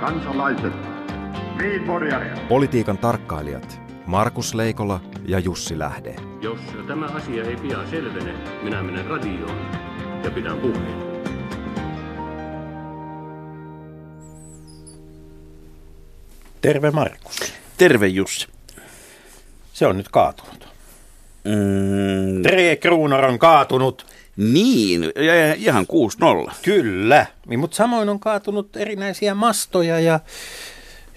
kansalaiset, Politiikan tarkkailijat Markus Leikola ja Jussi Lähde. Jos tämä asia ei pian selvene, minä menen radioon ja pidän puheen. Terve Markus. Terve Jussi. Se on nyt kaatunut. Mm, Tre Kruunor on kaatunut. Niin, ja ihan 6-0. Kyllä, niin, mutta samoin on kaatunut erinäisiä mastoja ja,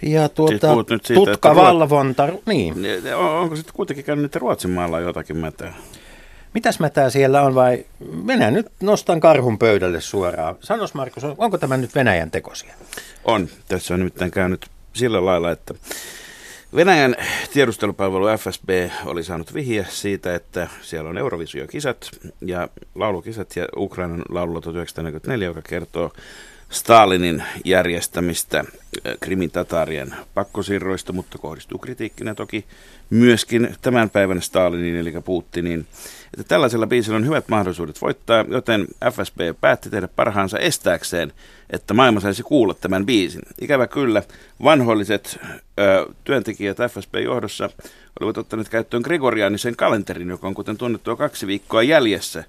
ja tuota, puhut nyt siitä, tutkavalvonta. Niin. On- Onko sitten kuitenkin käynyt nyt Ruotsin maalla jotakin mätää? Mitäs mätää siellä on vai minä nyt nostan karhun pöydälle suoraan. Sanos Markus, on- onko tämä nyt Venäjän tekosia? On. Tässä on nimittäin käynyt sillä lailla, että Venäjän tiedustelupalvelu FSB oli saanut vihje siitä, että siellä on Eurovisio-kisat ja laulukisat ja Ukrainan laululla 1944, joka kertoo Stalinin järjestämistä äh, Krimin tatarien pakkosirroista, mutta kohdistuu kritiikkinä toki myöskin tämän päivän Stalinin eli Putinin. Että tällaisella biisillä on hyvät mahdollisuudet voittaa, joten FSB päätti tehdä parhaansa estääkseen, että maailma saisi kuulla tämän biisin. Ikävä kyllä, vanhoilliset ö, työntekijät FSB-johdossa olivat ottaneet käyttöön Gregorianisen kalenterin, joka on kuten tunnettua kaksi viikkoa jäljessä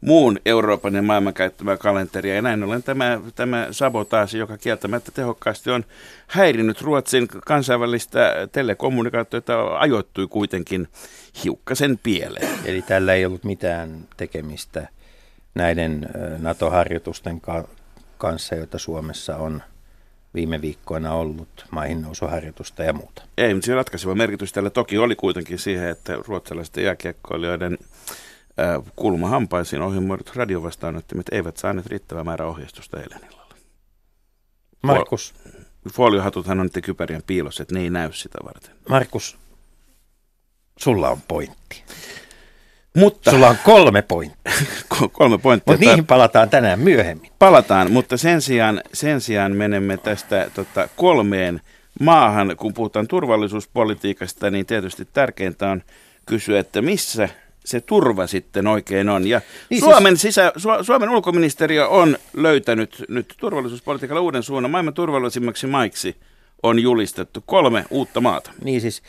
muun Euroopan ja maailman käyttämää kalenteria. Ja näin ollen tämä, tämä sabotaasi, joka kieltämättä tehokkaasti on häirinnyt Ruotsin kansainvälistä telekommunikaatiota, ajoittui kuitenkin hiukkasen pieleen. Eli tällä ei ollut mitään tekemistä näiden NATO-harjoitusten ka- kanssa, joita Suomessa on viime viikkoina ollut, maihin nousuharjoitusta ja muuta. Ei, mutta se ratkaiseva merkitys tällä toki oli kuitenkin siihen, että ruotsalaisten jääkiekkoilijoiden kulmahampaisiin ohjelmoidut radiovastaanottimet eivät saaneet riittävää määrää ohjeistusta eilen illalla. Markus, Foliohatuthan on niiden kypärien piilossa, että ne ei näy sitä varten. Markus, sulla on pointti. Mutta Sulla on kolme pointtia, kolme pointtia. mutta niihin palataan tänään myöhemmin. Palataan, mutta sen sijaan, sen sijaan menemme tästä tota, kolmeen maahan. Kun puhutaan turvallisuuspolitiikasta, niin tietysti tärkeintä on kysyä, että missä se turva sitten oikein on. Ja Niin siis- Suomen, sisä, Su- Suomen ulkoministeriö on löytänyt nyt turvallisuuspolitiikalla uuden suunnan. Maailman turvallisimmaksi maiksi on julistettu kolme uutta maata. Niin siis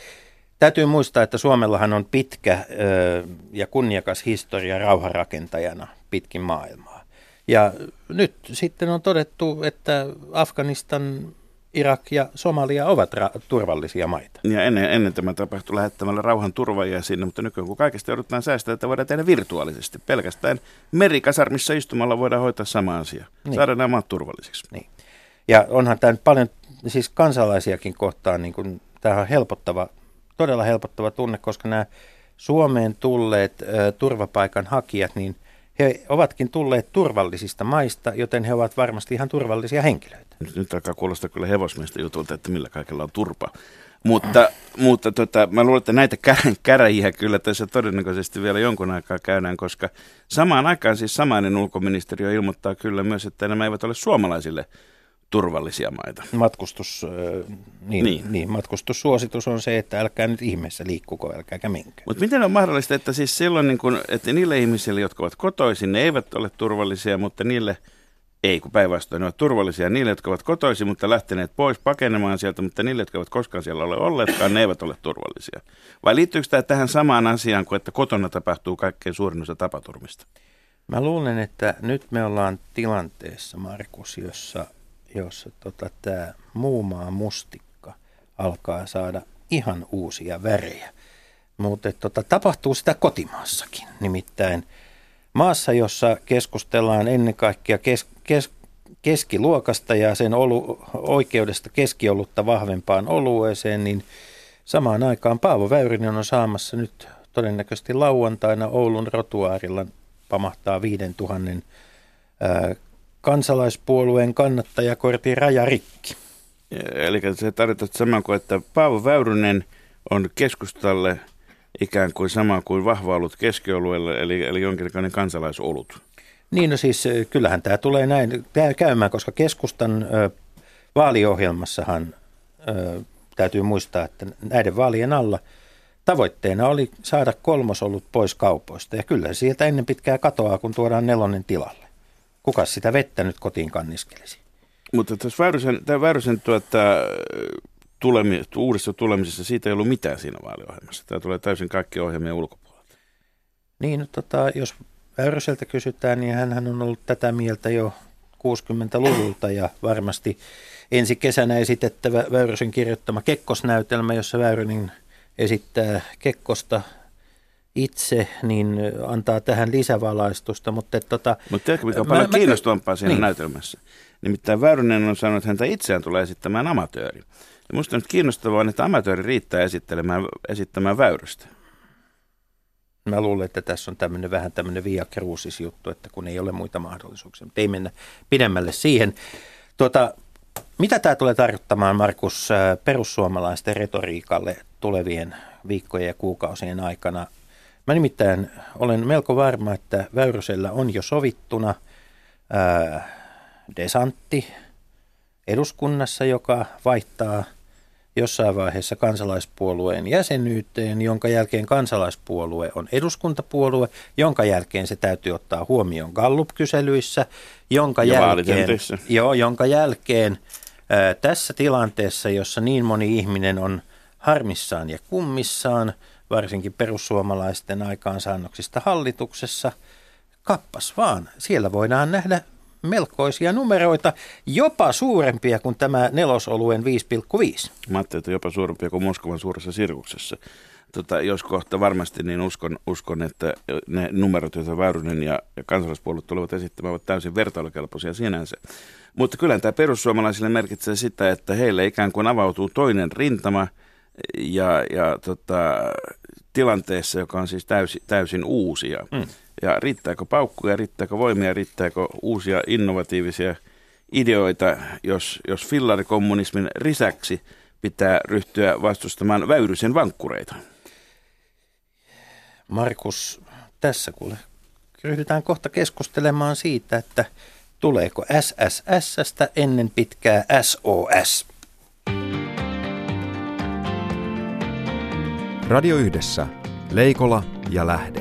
täytyy muistaa, että Suomellahan on pitkä ö, ja kunniakas historia rauhanrakentajana pitkin maailmaa. Ja nyt sitten on todettu, että Afganistan, Irak ja Somalia ovat ra- turvallisia maita. Ja ennen, ennen tämä tapahtui lähettämällä rauhan turvaajia sinne, mutta nykyään kun kaikesta joudutaan säästää, että voidaan tehdä virtuaalisesti. Pelkästään merikasarmissa istumalla voidaan hoitaa sama asia. Niin. Saada nämä maat turvallisiksi. Niin. Ja onhan tämä nyt paljon siis kansalaisiakin kohtaan, niin kuin, tämä on helpottava, todella helpottava tunne, koska nämä Suomeen tulleet ö, turvapaikan hakijat, niin he ovatkin tulleet turvallisista maista, joten he ovat varmasti ihan turvallisia henkilöitä. Nyt, nyt alkaa kuulostaa kyllä hevosmiestä jutulta, että millä kaikella on turpa. Mutta, mutta tota, mä luulen, että näitä kä- käräjiä kyllä tässä todennäköisesti vielä jonkun aikaa käydään, koska samaan aikaan siis samainen ulkoministeriö ilmoittaa kyllä myös, että nämä eivät ole suomalaisille turvallisia maita. Matkustus, niin, niin. Niin. Niin, matkustussuositus on se, että älkää nyt ihmeessä liikkuko, älkääkä menkää. Mutta miten on mahdollista, että siis silloin, niin kun, että niille ihmisille, jotka ovat kotoisin, ne eivät ole turvallisia, mutta niille, ei kun päinvastoin, ne ovat turvallisia. Niille, jotka ovat kotoisin, mutta lähteneet pois pakenemaan sieltä, mutta niille, jotka ovat koskaan siellä ole olleetkaan, ne eivät ole turvallisia. Vai liittyykö tämä tähän samaan asiaan kuin, että kotona tapahtuu kaikkein suurin osa tapaturmista? Mä luulen, että nyt me ollaan tilanteessa, Markus, jossa, jossa tota, tämä muumaa mustikka alkaa saada ihan uusia värejä. Mutta tota, tapahtuu sitä kotimaassakin. Nimittäin maassa, jossa keskustellaan ennen kaikkea kes, kes, keskiluokasta ja sen olu, oikeudesta keskiolutta vahvempaan olueeseen, niin samaan aikaan Paavo Väyrynen on saamassa nyt todennäköisesti lauantaina Oulun rotuaarilla pamahtaa 5000 ää, kansalaispuolueen kannattajakortin raja rikki. Eli se tarkoittaa saman kuin, että Paavo Väyrynen on keskustalle ikään kuin sama kuin vahva ollut keskiolueelle, eli, eli jonkinlainen kansalaisolut. Niin no siis kyllähän tämä tulee näin käymään, koska keskustan ö, vaaliohjelmassahan ö, täytyy muistaa, että näiden vaalien alla tavoitteena oli saada kolmosolut pois kaupoista. Ja kyllä sieltä ennen pitkää katoaa, kun tuodaan nelonen tilalle. Kuka sitä vettä nyt kotiin kanniskelisi? Mutta tässä Väyrysen, tämä Väyrysen tuota, tulemi, uudessa tulemisessa siitä ei ollut mitään siinä vaaliohjelmassa. Tämä tulee täysin kaikki ohjelmien ulkopuolelta. Niin, no, tota, jos Väyryseltä kysytään, niin hän on ollut tätä mieltä jo 60-luvulta ja varmasti ensi kesänä esitettävä Väyrysen kirjoittama Kekkosnäytelmä, jossa Väyrynen esittää Kekkosta itse, niin antaa tähän lisävalaistusta. Mutta tota, Mut tiedätkö, mikä on paljon mä, kiinnostavampaa siinä niin. näytelmässä? Nimittäin Väyrynen on sanonut, että häntä itseään tulee esittämään amatööri. Ja musta on nyt kiinnostavaa, että amatööri riittää esittelemään, esittämään Väyrystä. Mä luulen, että tässä on tämmöinen vähän tämmöinen via crucis juttu, että kun ei ole muita mahdollisuuksia, mutta ei mennä pidemmälle siihen. Tuota, mitä tämä tulee tarkoittamaan, Markus, perussuomalaisten retoriikalle tulevien viikkojen ja kuukausien aikana? Mä nimittäin olen melko varma, että Väyrysellä on jo sovittuna ää, desantti eduskunnassa, joka vaihtaa – jossain vaiheessa kansalaispuolueen jäsenyyteen, jonka jälkeen kansalaispuolue on eduskuntapuolue, jonka jälkeen se täytyy ottaa huomioon Gallup-kyselyissä, jonka ja jälkeen, joo, jonka jälkeen ää, tässä tilanteessa, jossa niin moni ihminen on harmissaan ja kummissaan, varsinkin perussuomalaisten aikaansaannoksista hallituksessa, kappas vaan, siellä voidaan nähdä melkoisia numeroita, jopa suurempia kuin tämä nelosoluen 5,5. Mä ajattelin, että jopa suurempia kuin Moskovan suuressa sirkuksessa. Tota, jos kohta varmasti, niin uskon, uskon, että ne numerot, joita Väyrynen ja, ja kansalaispuolet tulevat esittämään, ovat täysin vertailukelpoisia sinänsä. Mutta kyllä tämä perussuomalaisille merkitsee sitä, että heille ikään kuin avautuu toinen rintama ja, ja tota, tilanteessa, joka on siis täysin, täysin uusi. Ja, mm. ja riittääkö paukkuja, riittääkö voimia, riittääkö uusia innovatiivisia ideoita, jos, jos fillarikommunismin lisäksi pitää ryhtyä vastustamaan väyrysen vankkureita? Markus, tässä kuule ryhdytään kohta keskustelemaan siitä, että tuleeko SSSstä ennen pitkää SOS. Radio Yhdessä. Leikola ja Lähde.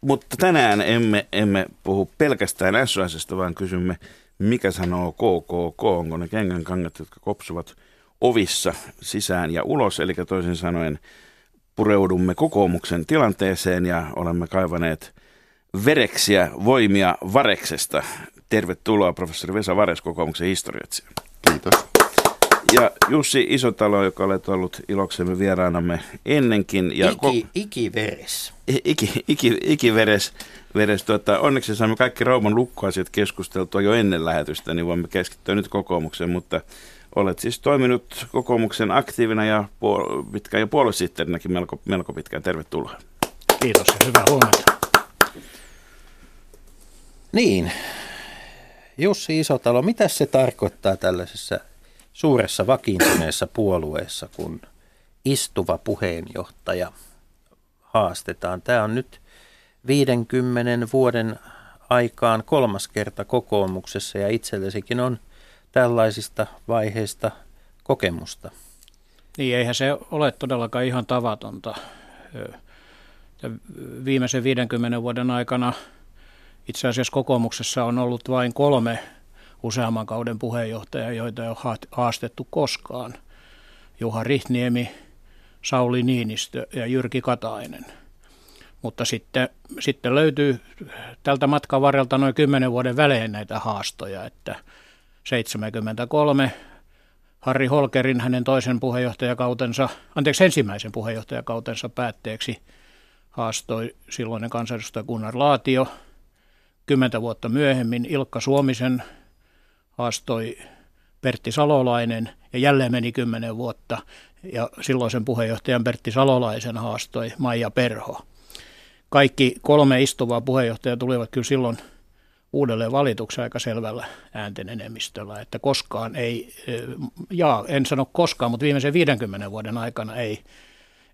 Mutta tänään emme, emme puhu pelkästään SOSista, vaan kysymme, mikä sanoo KKK, onko ne kengänkangat, jotka kopsuvat ovissa sisään ja ulos, eli toisin sanoen – pureudumme kokoomuksen tilanteeseen ja olemme kaivaneet vereksiä voimia Vareksesta. Tervetuloa professori Vesa Vares, kokoomuksen historiatsija. Kiitos. Ja Jussi Isotalo, joka olet ollut iloksemme vieraanamme ennenkin. Ja iki, ko- ikiveres. Iki, iki, ikiveres. Veres, tuota, onneksi saamme kaikki Rauman lukkoasiat keskusteltua jo ennen lähetystä, niin voimme keskittyä nyt kokoomukseen, mutta Olet siis toiminut kokoomuksen aktiivina ja puol- pitkään ja puoluesihteerinäkin melko, melko pitkään. Tervetuloa. Kiitos ja hyvää huomenta. Niin, Jussi Isotalo, mitä se tarkoittaa tällaisessa suuressa vakiintuneessa puolueessa, kun istuva puheenjohtaja haastetaan? Tämä on nyt 50 vuoden aikaan kolmas kerta kokoomuksessa ja itsellesikin on – tällaisista vaiheista kokemusta? Niin, eihän se ole todellakaan ihan tavatonta. Viimeisen 50 vuoden aikana itse asiassa kokoomuksessa on ollut vain kolme useamman kauden puheenjohtajaa, joita ei ole haastettu koskaan. Juha Rihtniemi, Sauli Niinistö ja Jyrki Katainen. Mutta sitten, sitten löytyy tältä matkan varrelta noin kymmenen vuoden välein näitä haastoja, että – 73 Harri Holkerin hänen toisen puheenjohtajakautensa, anteeksi ensimmäisen puheenjohtajakautensa päätteeksi haastoi silloinen kansanedustaja Gunnar Laatio. Kymmentä vuotta myöhemmin Ilkka Suomisen haastoi Pertti Salolainen ja jälleen meni kymmenen vuotta ja silloisen puheenjohtajan Pertti Salolaisen haastoi Maija Perho. Kaikki kolme istuvaa puheenjohtajaa tulivat kyllä silloin – uudelleen valituksen aika selvällä äänten enemmistöllä, että koskaan ei, ja en sano koskaan, mutta viimeisen 50 vuoden aikana ei,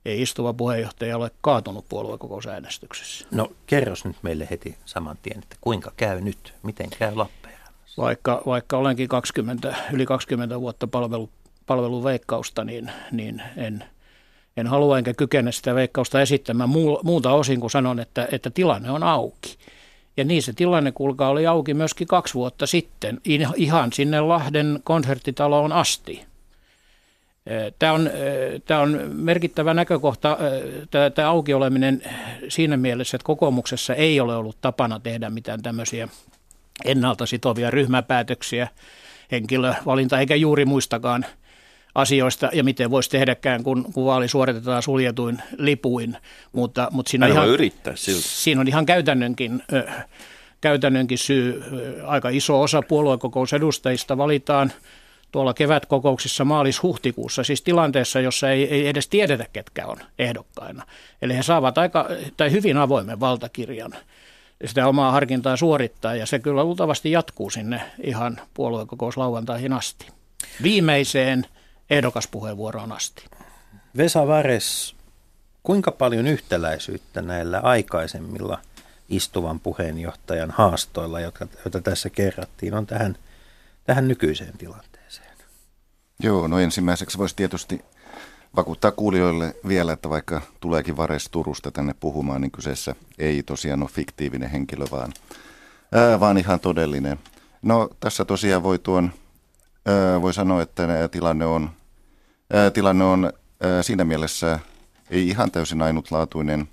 ei istuva puheenjohtaja ole kaatunut puoluekokousäänestyksessä. No kerros nyt meille heti saman tien, että kuinka käy nyt, miten käy Lappeenrannassa? Vaikka, vaikka olenkin 20, yli 20 vuotta palvellut palveluveikkausta, niin, niin en, en halua enkä kykene sitä veikkausta esittämään muuta osin kuin sanon, että, että tilanne on auki. Ja niin se tilanne, kuulkaa, oli auki myöskin kaksi vuotta sitten, ihan sinne Lahden konserttitaloon asti. Tämä on, tämä on merkittävä näkökohta, tämä, tämä auki oleminen siinä mielessä, että kokoomuksessa ei ole ollut tapana tehdä mitään tämmöisiä ennalta sitovia ryhmäpäätöksiä, henkilövalinta, eikä juuri muistakaan asioista ja miten voisi tehdäkään, kun, kun vaali suoritetaan suljetuin lipuin. Mutta, mutta siinä, on ihan, yrittää siinä on ihan käytännönkin, käytännönkin syy. Aika iso osa puoluekokousedustajista valitaan tuolla kevätkokouksissa maalis-huhtikuussa, siis tilanteessa, jossa ei, ei edes tiedetä, ketkä on ehdokkaina. Eli he saavat aika, tai hyvin avoimen valtakirjan sitä omaa harkintaa suorittaa, ja se kyllä luultavasti jatkuu sinne ihan puoluekokouslauantaihin asti. Viimeiseen ehdokaspuheenvuoroon asti. Vesa Vares, kuinka paljon yhtäläisyyttä näillä aikaisemmilla istuvan puheenjohtajan haastoilla, jotka, joita tässä kerrattiin, on tähän, tähän nykyiseen tilanteeseen? Joo, no ensimmäiseksi voisi tietysti vakuuttaa kuulijoille vielä, että vaikka tuleekin Vares Turusta tänne puhumaan, niin kyseessä ei tosiaan ole fiktiivinen henkilö, vaan, ää, vaan ihan todellinen. No tässä tosiaan voi tuon voi sanoa, että tilanne on, tilanne on siinä mielessä ei ihan täysin ainutlaatuinen,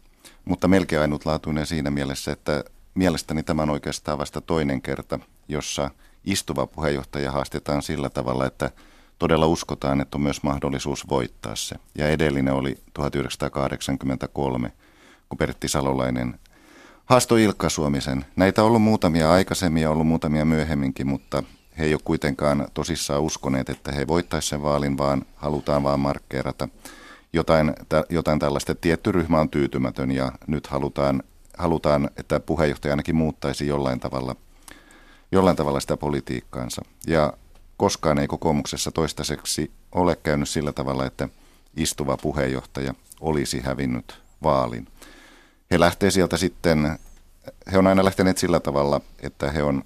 mutta melkein ainutlaatuinen siinä mielessä, että mielestäni tämä on oikeastaan vasta toinen kerta, jossa istuva puheenjohtaja haastetaan sillä tavalla, että todella uskotaan, että on myös mahdollisuus voittaa se. Ja edellinen oli 1983, kun Pertti Salolainen haastoi Ilkka Suomisen. Näitä on ollut muutamia aikaisemmin ja ollut muutamia myöhemminkin, mutta he ei ole kuitenkaan tosissaan uskoneet, että he voittaisivat sen vaalin, vaan halutaan vaan markkeerata jotain, jotain tällaista. Tietty ryhmä on tyytymätön ja nyt halutaan, halutaan, että puheenjohtaja ainakin muuttaisi jollain tavalla, jollain tavalla sitä politiikkaansa. Ja koskaan ei kokoomuksessa toistaiseksi ole käynyt sillä tavalla, että istuva puheenjohtaja olisi hävinnyt vaalin. He lähtee sieltä sitten, he on aina lähteneet sillä tavalla, että he on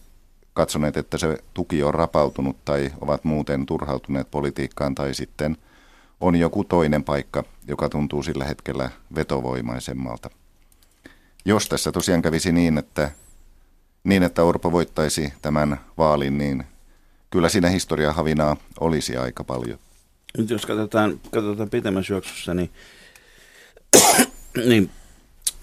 katsoneet, että se tuki on rapautunut tai ovat muuten turhautuneet politiikkaan tai sitten on joku toinen paikka, joka tuntuu sillä hetkellä vetovoimaisemmalta. Jos tässä tosiaan kävisi niin, että, niin, että Orpo voittaisi tämän vaalin, niin kyllä siinä historiahavinaa olisi aika paljon. Nyt jos katsotaan, katsotaan pitemmän syöksyssä, niin, niin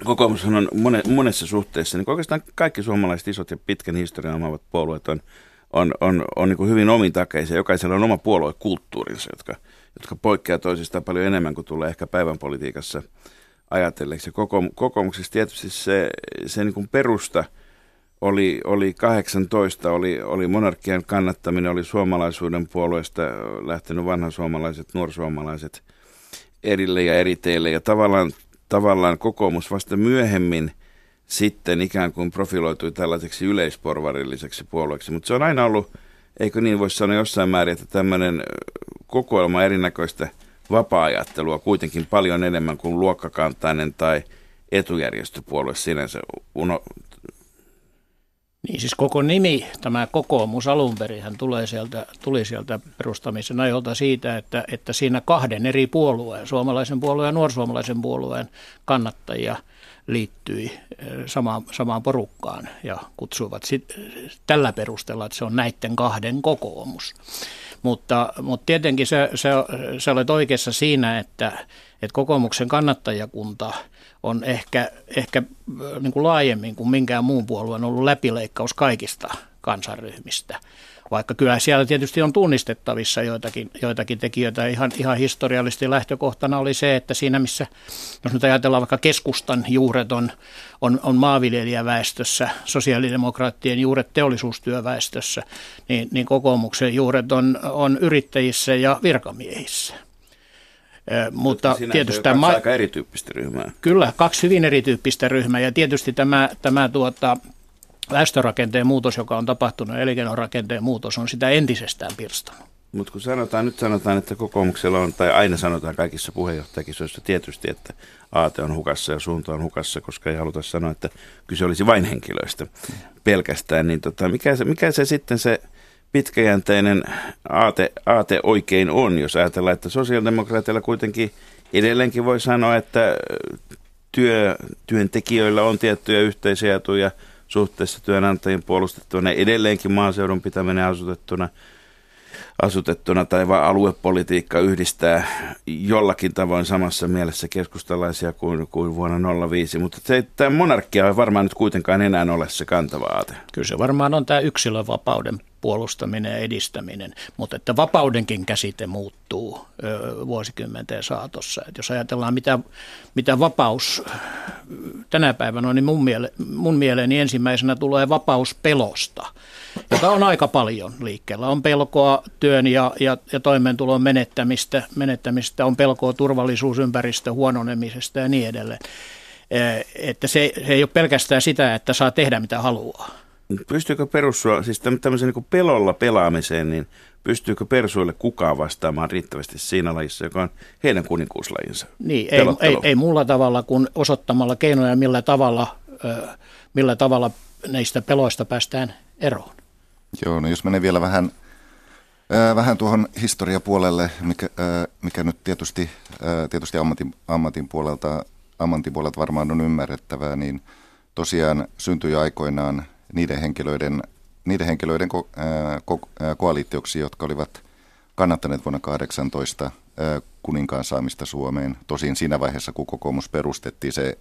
kokoomushan on mone, monessa suhteessa, niin oikeastaan kaikki suomalaiset isot ja pitkän historian omaavat puolueet on, on, on, on niin hyvin omintakeisia. Jokaisella on oma puoluekulttuurinsa, jotka, jotka poikkeaa toisistaan paljon enemmän kuin tulee ehkä päivän politiikassa ajatelleeksi. Kokoom, kokoomuksessa tietysti se, se niin kuin perusta oli, oli 18, oli, oli monarkian kannattaminen, oli suomalaisuuden puolueesta lähtenyt vanhan suomalaiset, nuorsuomalaiset erille ja eri teille. Ja tavallaan tavallaan kokoomus vasta myöhemmin sitten ikään kuin profiloitui tällaiseksi yleisporvarilliseksi puolueeksi. Mutta se on aina ollut, eikö niin voisi sanoa jossain määrin, että tämmöinen kokoelma erinäköistä vapaa-ajattelua kuitenkin paljon enemmän kuin luokkakantainen tai etujärjestöpuolue sinänsä uno, niin siis koko nimi, tämä kokoomus alun perin, tulee sieltä, tuli sieltä perustamisen ajolta siitä, että, että siinä kahden eri puolueen, suomalaisen puolueen ja nuorsuomalaisen puolueen kannattajia liittyi eh, samaan, samaan porukkaan ja kutsuivat sit, tällä perusteella, että se on näiden kahden kokoomus. Mutta, mutta tietenkin se, se, se olet oikeassa siinä, että, että kokoomuksen kannattajakunta – on ehkä, ehkä niin kuin laajemmin kuin minkään muun puolueen ollut läpileikkaus kaikista kansanryhmistä. Vaikka kyllä siellä tietysti on tunnistettavissa joitakin, joitakin tekijöitä. Ihan, ihan historiallisesti lähtökohtana oli se, että siinä missä, jos nyt ajatellaan vaikka keskustan juuret on, on, on maanviljelijäväestössä, sosiaalidemokraattien juuret teollisuustyöväestössä, niin, niin kokoomuksen juuret on, on yrittäjissä ja virkamiehissä. Mutta tietysti tämä... aika erityyppistä ryhmää. Kyllä, kaksi hyvin erityyppistä ryhmää ja tietysti tämä, tämä tuota, väestörakenteen muutos, joka on tapahtunut, elinkeinorakenteen muutos, on sitä entisestään pirstonut. Mutta kun sanotaan, nyt sanotaan, että kokoomuksella on, tai aina sanotaan kaikissa puheenjohtajakisoissa tietysti, että aate on hukassa ja suunta on hukassa, koska ei haluta sanoa, että kyse olisi vain henkilöistä pelkästään, niin tota, mikä, se, mikä se sitten se pitkäjänteinen aate, aate oikein on, jos ajatellaan, että sosiaalidemokraateilla kuitenkin edelleenkin voi sanoa, että työ, työntekijöillä on tiettyjä yhteisiä etuja suhteessa työnantajien puolustettuna, edelleenkin maaseudun pitäminen asutettuna – asutettuna tai vain aluepolitiikka yhdistää jollakin tavoin samassa mielessä keskustalaisia kuin, kuin vuonna 05, mutta se, tämä monarkia ei varmaan nyt kuitenkaan enää ole se kantava aate. Kyllä se varmaan on tämä yksilövapauden puolustaminen ja edistäminen, mutta että vapaudenkin käsite muuttuu vuosikymmenten saatossa. Et jos ajatellaan, mitä, mitä vapaus tänä päivänä on, niin mun, miele, mun mieleeni ensimmäisenä tulee vapaus pelosta – jota on aika paljon liikkeellä. On pelkoa työn ja, ja, ja toimeentulon menettämistä, menettämistä, on pelkoa turvallisuusympäristön huononemisesta ja niin edelleen. Että se, se ei ole pelkästään sitä, että saa tehdä mitä haluaa. Pystyykö perussuo, siis tämmöisen niin pelolla pelaamiseen, niin pystyykö persuille kukaan vastaamaan riittävästi siinä lajissa, joka on heidän kuninkuuslajinsa? Niin, ei, ei, ei muulla tavalla kuin osoittamalla keinoja, millä tavalla, millä tavalla näistä peloista päästään eroon. Joo, no jos menee vielä vähän, vähän tuohon historiapuolelle, mikä, mikä nyt tietysti, tietysti ammatin, ammatin, puolelta, ammatin puolelta varmaan on ymmärrettävää, niin tosiaan syntyi aikoinaan niiden henkilöiden, niiden henkilöiden ko, ää, ko, ää, koalitioksi, jotka olivat kannattaneet vuonna 18 ää, kuninkaan saamista Suomeen. Tosin siinä vaiheessa, kun kokoomus perustettiin, se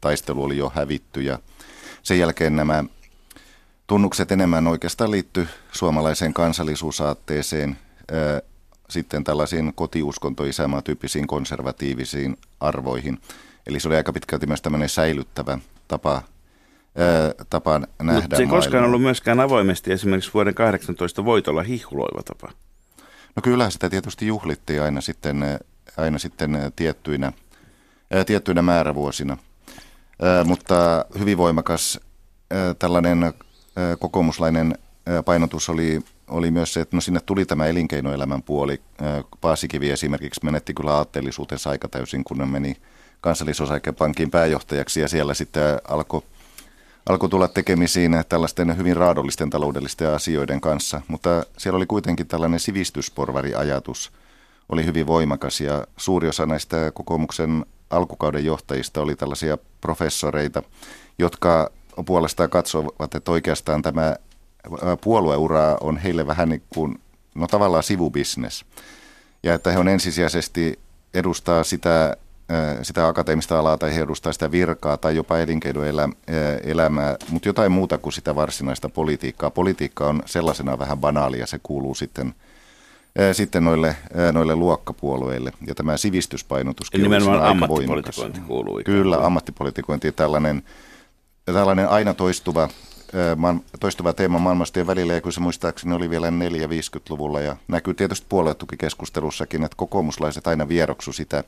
taistelu oli jo hävitty ja sen jälkeen nämä tunnukset enemmän oikeastaan liittyy suomalaiseen kansallisuusaatteeseen, sitten tällaisiin kotiuskonto tyyppisiin konservatiivisiin arvoihin. Eli se oli aika pitkälti myös tämmöinen säilyttävä tapa, tapa nähdä Mutta se ei koskaan ollut myöskään avoimesti esimerkiksi vuoden 18 voitolla hihkuloiva tapa. No kyllä sitä tietysti juhlittiin aina sitten, aina sitten tiettyinä, tiettyinä määrävuosina. Mutta hyvin voimakas tällainen kokoomuslainen painotus oli, oli myös se, että no sinne tuli tämä elinkeinoelämän puoli. Paasikivi esimerkiksi menetti kyllä aatteellisuutensa aika täysin, kun ne meni kansallisosaikepankin pääjohtajaksi ja siellä sitten alkoi alkoi tulla tekemisiin tällaisten hyvin raadollisten taloudellisten asioiden kanssa, mutta siellä oli kuitenkin tällainen sivistysporvari-ajatus, oli hyvin voimakas ja suuri osa näistä kokoomuksen alkukauden johtajista oli tällaisia professoreita, jotka puolestaan katsovat, että oikeastaan tämä puolueura on heille vähän niin kuin, no tavallaan sivubisnes. Ja että he on ensisijaisesti edustaa sitä, sitä akateemista alaa tai he edustaa sitä virkaa tai jopa elinkeinoelämää, mutta jotain muuta kuin sitä varsinaista politiikkaa. Politiikka on sellaisena vähän banaalia, se kuuluu sitten sitten noille, noille luokkapuolueille. Ja tämä sivistyspainotuskin on nimenomaan ammattipolitikointi kuuluu. Kyllä, ammattipolitikointi tällainen tällainen aina toistuva, toistuva teema maailmastojen välillä, ja kyllä se muistaakseni oli vielä 4-50-luvulla, ja näkyy tietysti puoluetukikeskustelussakin, että kokoomuslaiset aina vieroksu sitä,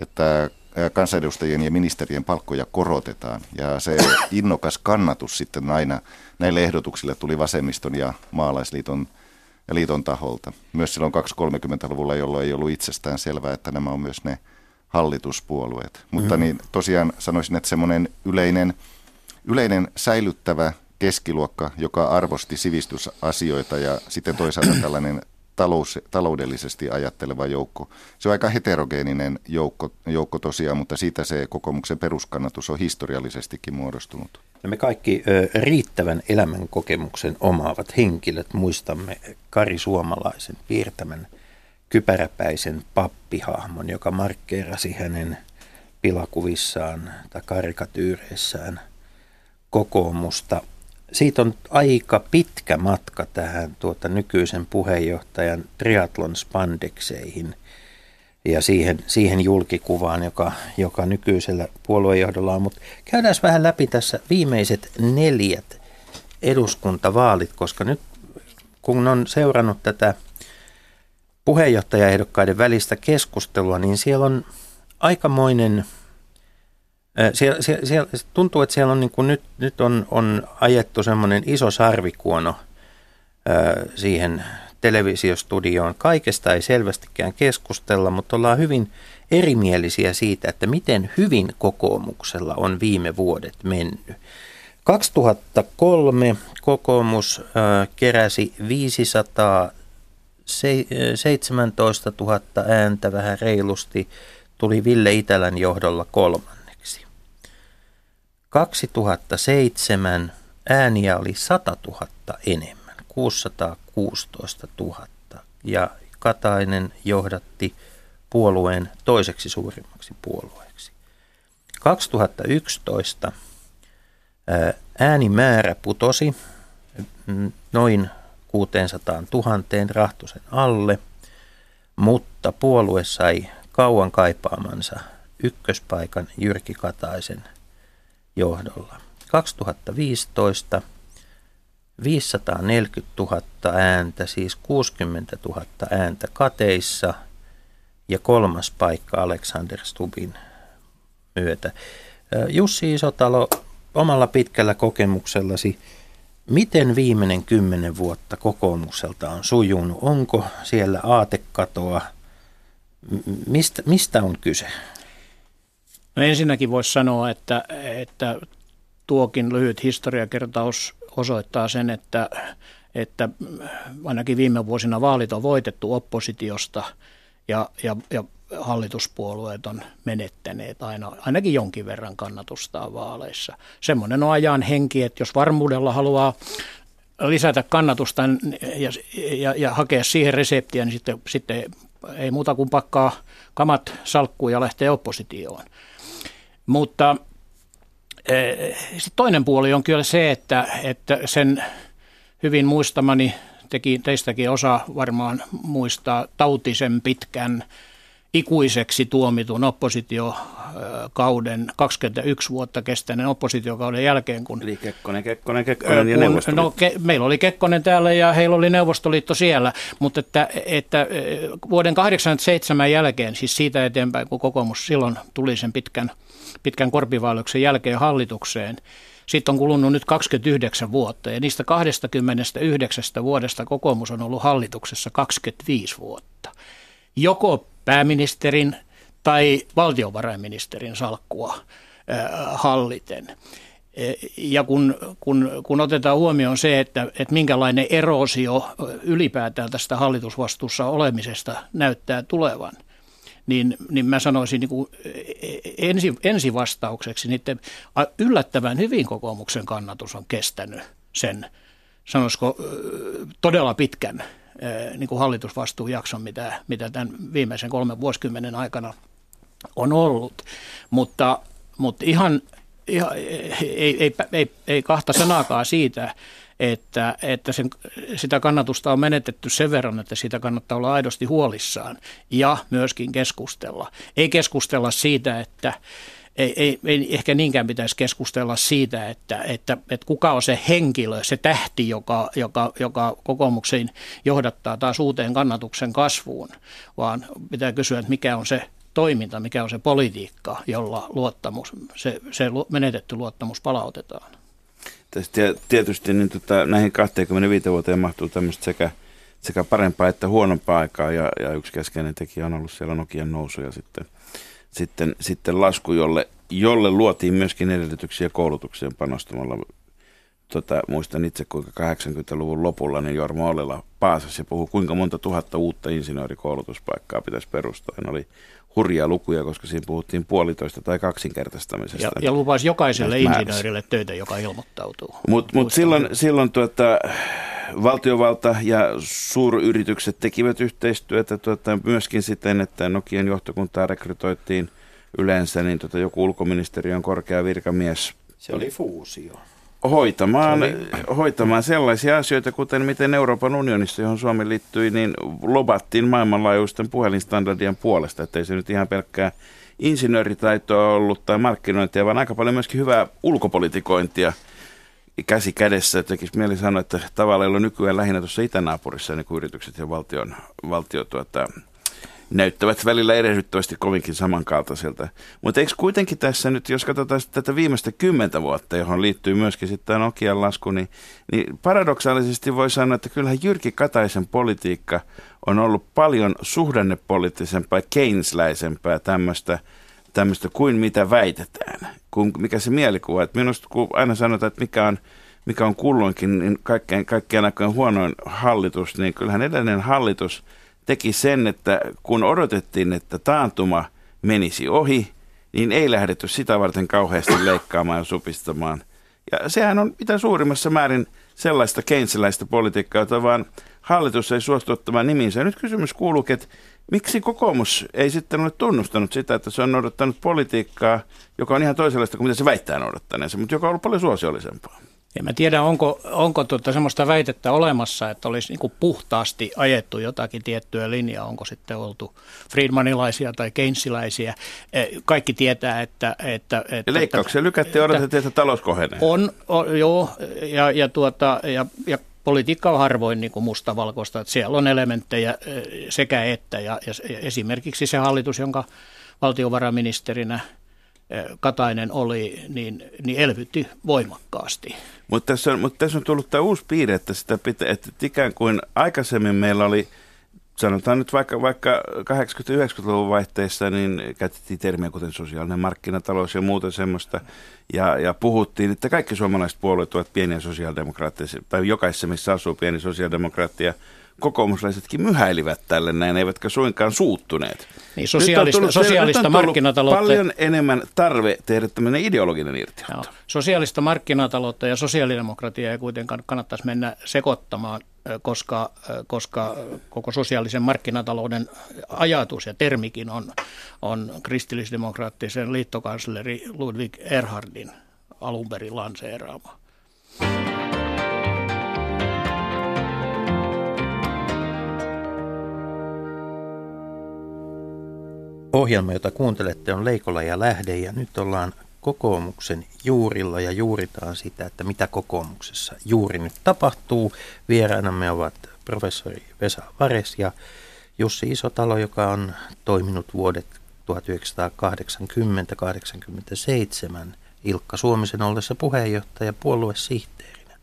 että kansanedustajien ja ministerien palkkoja korotetaan. Ja se innokas kannatus sitten aina näille ehdotuksille tuli vasemmiston ja maalaisliiton ja liiton taholta. Myös silloin 230-luvulla, jolloin ei ollut itsestään selvää, että nämä on myös ne hallituspuolueet. Mutta mm. niin tosiaan sanoisin, että semmoinen yleinen yleinen säilyttävä keskiluokka, joka arvosti sivistysasioita ja sitten toisaalta tällainen talous, taloudellisesti ajatteleva joukko. Se on aika heterogeeninen joukko, joukko tosiaan, mutta siitä se kokoomuksen peruskannatus on historiallisestikin muodostunut. Me kaikki riittävän elämän kokemuksen omaavat henkilöt muistamme Kari Suomalaisen piirtämän kypäräpäisen pappihahmon, joka markkeerasi hänen pilakuvissaan tai karikatyyreissään – kokoomusta. Siitä on aika pitkä matka tähän tuota nykyisen puheenjohtajan triatlon spandekseihin ja siihen, siihen julkikuvaan, joka, joka nykyisellä puoluejohdolla on. Mutta käydään vähän läpi tässä viimeiset neljät eduskuntavaalit, koska nyt kun on seurannut tätä puheenjohtajaehdokkaiden välistä keskustelua, niin siellä on aikamoinen – siellä, siellä, siellä, tuntuu, että siellä on niin kuin nyt, nyt on, on ajettu semmoinen iso sarvikuono siihen televisiostudioon. Kaikesta ei selvästikään keskustella, mutta ollaan hyvin erimielisiä siitä, että miten hyvin kokoomuksella on viime vuodet mennyt. 2003 kokoomus keräsi 517 000 ääntä vähän reilusti, tuli Ville Itälän johdolla kolmanneksi. 2007 ääniä oli 100 000 enemmän, 616 000 ja Katainen johdatti puolueen toiseksi suurimmaksi puolueeksi. 2011 äänimäärä putosi noin 600 000 rahtosen alle, mutta puolue sai kauan kaipaamansa ykköspaikan Jyrki Kataisen johdolla. 2015 540 000 ääntä, siis 60 000 ääntä kateissa ja kolmas paikka Alexander Stubin myötä. Jussi Isotalo, omalla pitkällä kokemuksellasi, miten viimeinen kymmenen vuotta kokoomukselta on sujunut? Onko siellä aatekatoa? Mistä, mistä on kyse? No ensinnäkin voisi sanoa, että, että tuokin lyhyt historiakertaus osoittaa sen, että, että ainakin viime vuosina vaalit on voitettu oppositiosta ja, ja, ja hallituspuolueet on menettäneet aina, ainakin jonkin verran kannatustaan vaaleissa. Semmoinen on ajan henki, että jos varmuudella haluaa lisätä kannatusta ja, ja, ja hakea siihen reseptiä, niin sitten, sitten ei muuta kuin pakkaa kamat salkkuun ja lähtee oppositioon. Mutta Eh, sitten toinen puoli on kyllä se, että, että sen hyvin muistamani, teki, teistäkin osa varmaan muistaa tautisen pitkän ikuiseksi tuomitun oppositiokauden, 21 vuotta kestäneen oppositiokauden jälkeen. Kun, Eli Kekkonen, Kekkonen, Kekkonen ja Neuvostoliitto. No, ke, meillä oli Kekkonen täällä ja heillä oli Neuvostoliitto siellä, mutta että, että vuoden 87 jälkeen, siis siitä eteenpäin, kun kokoomus silloin tuli sen pitkän – pitkän korpivaelluksen jälkeen hallitukseen. Sitten on kulunut nyt 29 vuotta ja niistä 29 vuodesta kokoomus on ollut hallituksessa 25 vuotta. Joko pääministerin tai valtiovarainministerin salkkua äh, halliten. Ja kun, kun, kun otetaan huomioon se, että, että minkälainen erosio ylipäätään tästä hallitusvastuussa olemisesta näyttää tulevan – niin, niin mä sanoisin niin kuin ensi, ensivastaukseksi, niin yllättävän hyvin kokoomuksen kannatus on kestänyt sen, sanoisiko, todella pitkän niin kuin hallitusvastuujakson, mitä, mitä tämän viimeisen kolmen vuosikymmenen aikana on ollut. Mutta, mutta ihan, ihan ei, ei, ei, ei kahta sanaakaan siitä, että, että sen, sitä kannatusta on menetetty sen verran, että sitä kannattaa olla aidosti huolissaan ja myöskin keskustella. Ei keskustella siitä, että ei, ei, ei ehkä niinkään pitäisi keskustella siitä, että, että, että kuka on se henkilö, se tähti, joka, joka, joka kokoomuksen johdattaa taas uuteen kannatuksen kasvuun, vaan pitää kysyä, että mikä on se toiminta, mikä on se politiikka, jolla luottamus, se, se menetetty luottamus palautetaan. Tietysti niin tota, näihin 25 vuoteen mahtuu tämmöistä sekä, sekä parempaa että huonompaa aikaa ja, ja yksi keskeinen tekijä on ollut siellä Nokian nousu ja sitten, sitten, sitten lasku, jolle, jolle luotiin myöskin edellytyksiä koulutukseen panostamalla. Tota, muistan itse, kuinka 80-luvun lopulla niin Jorma Ollela paasasi ja puhui, kuinka monta tuhatta uutta insinöörikoulutuspaikkaa pitäisi perustaa. Ne oli hurjia lukuja, koska siinä puhuttiin puolitoista tai kaksinkertaistamisesta. Ja, ja lupasi jokaiselle insinöörille töitä, joka ilmoittautuu. Mutta mut silloin, silloin tuota, valtiovalta ja suuryritykset tekivät yhteistyötä tuota, myöskin siten, että Nokian johtokuntaa rekrytoitiin yleensä, niin tuota, joku ulkoministeriön korkea virkamies. Se oli fuusio hoitamaan, hoitamaan sellaisia asioita, kuten miten Euroopan unionissa, johon Suomi liittyi, niin lobattiin maailmanlaajuisten puhelinstandardien puolesta, ettei se nyt ihan pelkkää insinööritaitoa ollut tai markkinointia, vaan aika paljon myöskin hyvää ulkopolitikointia käsi kädessä. Tekisi mieli sanoa, että tavallaan nykyään lähinnä tuossa itänaapurissa niin kuin yritykset ja valtion, valtio tuota, näyttävät välillä erehdyttävästi kovinkin samankaltaisilta. Mutta eikö kuitenkin tässä nyt, jos katsotaan tätä viimeistä kymmentä vuotta, johon liittyy myöskin sitten Nokian lasku, niin, niin paradoksaalisesti voi sanoa, että kyllähän Jyrki Kataisen politiikka on ollut paljon suhdannepoliittisempaa, keynesläisempää tämmöistä tämmöistä kuin mitä väitetään, kuin mikä se mielikuva. Että minusta kun aina sanotaan, että mikä on, mikä on kulloinkin niin kaikkein, kaikkien aikojen huonoin hallitus, niin kyllähän edellinen hallitus teki sen, että kun odotettiin, että taantuma menisi ohi, niin ei lähdetty sitä varten kauheasti leikkaamaan ja supistamaan. Ja sehän on mitä suurimmassa määrin sellaista keinsiläistä politiikkaa, jota vaan hallitus ei suostu ottamaan niminsä. Ja nyt kysymys kuuluu, että miksi kokoomus ei sitten ole tunnustanut sitä, että se on noudattanut politiikkaa, joka on ihan toisenlaista kuin mitä se väittää noudattaneensa, mutta joka on ollut paljon suosiollisempaa. En mä tiedä, onko, onko tuota semmoista väitettä olemassa, että olisi niin puhtaasti ajettu jotakin tiettyä linjaa, onko sitten oltu Friedmanilaisia tai Keynesiläisiä. E, kaikki tietää, että... että, että leikkauksia lykättiin ja odotettiin, että talous kohenee. On, on joo, ja, ja, tuota, ja, ja politiikka on harvoin niin kuin mustavalkoista, että siellä on elementtejä e, sekä että, ja, ja esimerkiksi se hallitus, jonka valtiovarainministerinä – Katainen oli, niin, niin elvytti voimakkaasti. Mutta tässä, on, mutta tässä on tullut tämä uusi piirre, että, sitä pitä, että ikään kuin aikaisemmin meillä oli, sanotaan nyt vaikka, vaikka 80-90-luvun vaihteessa, niin käytettiin termiä kuten sosiaalinen markkinatalous ja muuta semmoista. Ja, ja puhuttiin, että kaikki suomalaiset puolueet ovat pieniä sosiaalidemokraattisia, tai jokaisessa missä asuu pieni sosiaalidemokraattia kokoomuslaisetkin myhäilivät tälle näin, eivätkä suinkaan suuttuneet. Niin, sosiaalista, sosiaalista markkinataloutta. Paljon enemmän tarve tehdä tämmöinen ideologinen irti. Sosiaalista markkinataloutta ja sosiaalidemokratiaa ei kuitenkaan kannattaisi mennä sekoittamaan, koska, koska koko sosiaalisen markkinatalouden ajatus ja termikin on, on kristillisdemokraattisen liittokansleri Ludwig Erhardin alun perin lanseeraama. Ohjelma, jota kuuntelette, on Leikola ja Lähde ja nyt ollaan kokoomuksen juurilla ja juuritaan sitä, että mitä kokoomuksessa juuri nyt tapahtuu. Vieraanamme ovat professori Vesa Vares ja Jussi Isotalo, joka on toiminut vuodet 1980-87 Ilkka Suomisen ollessa puheenjohtaja puoluesihteerinä.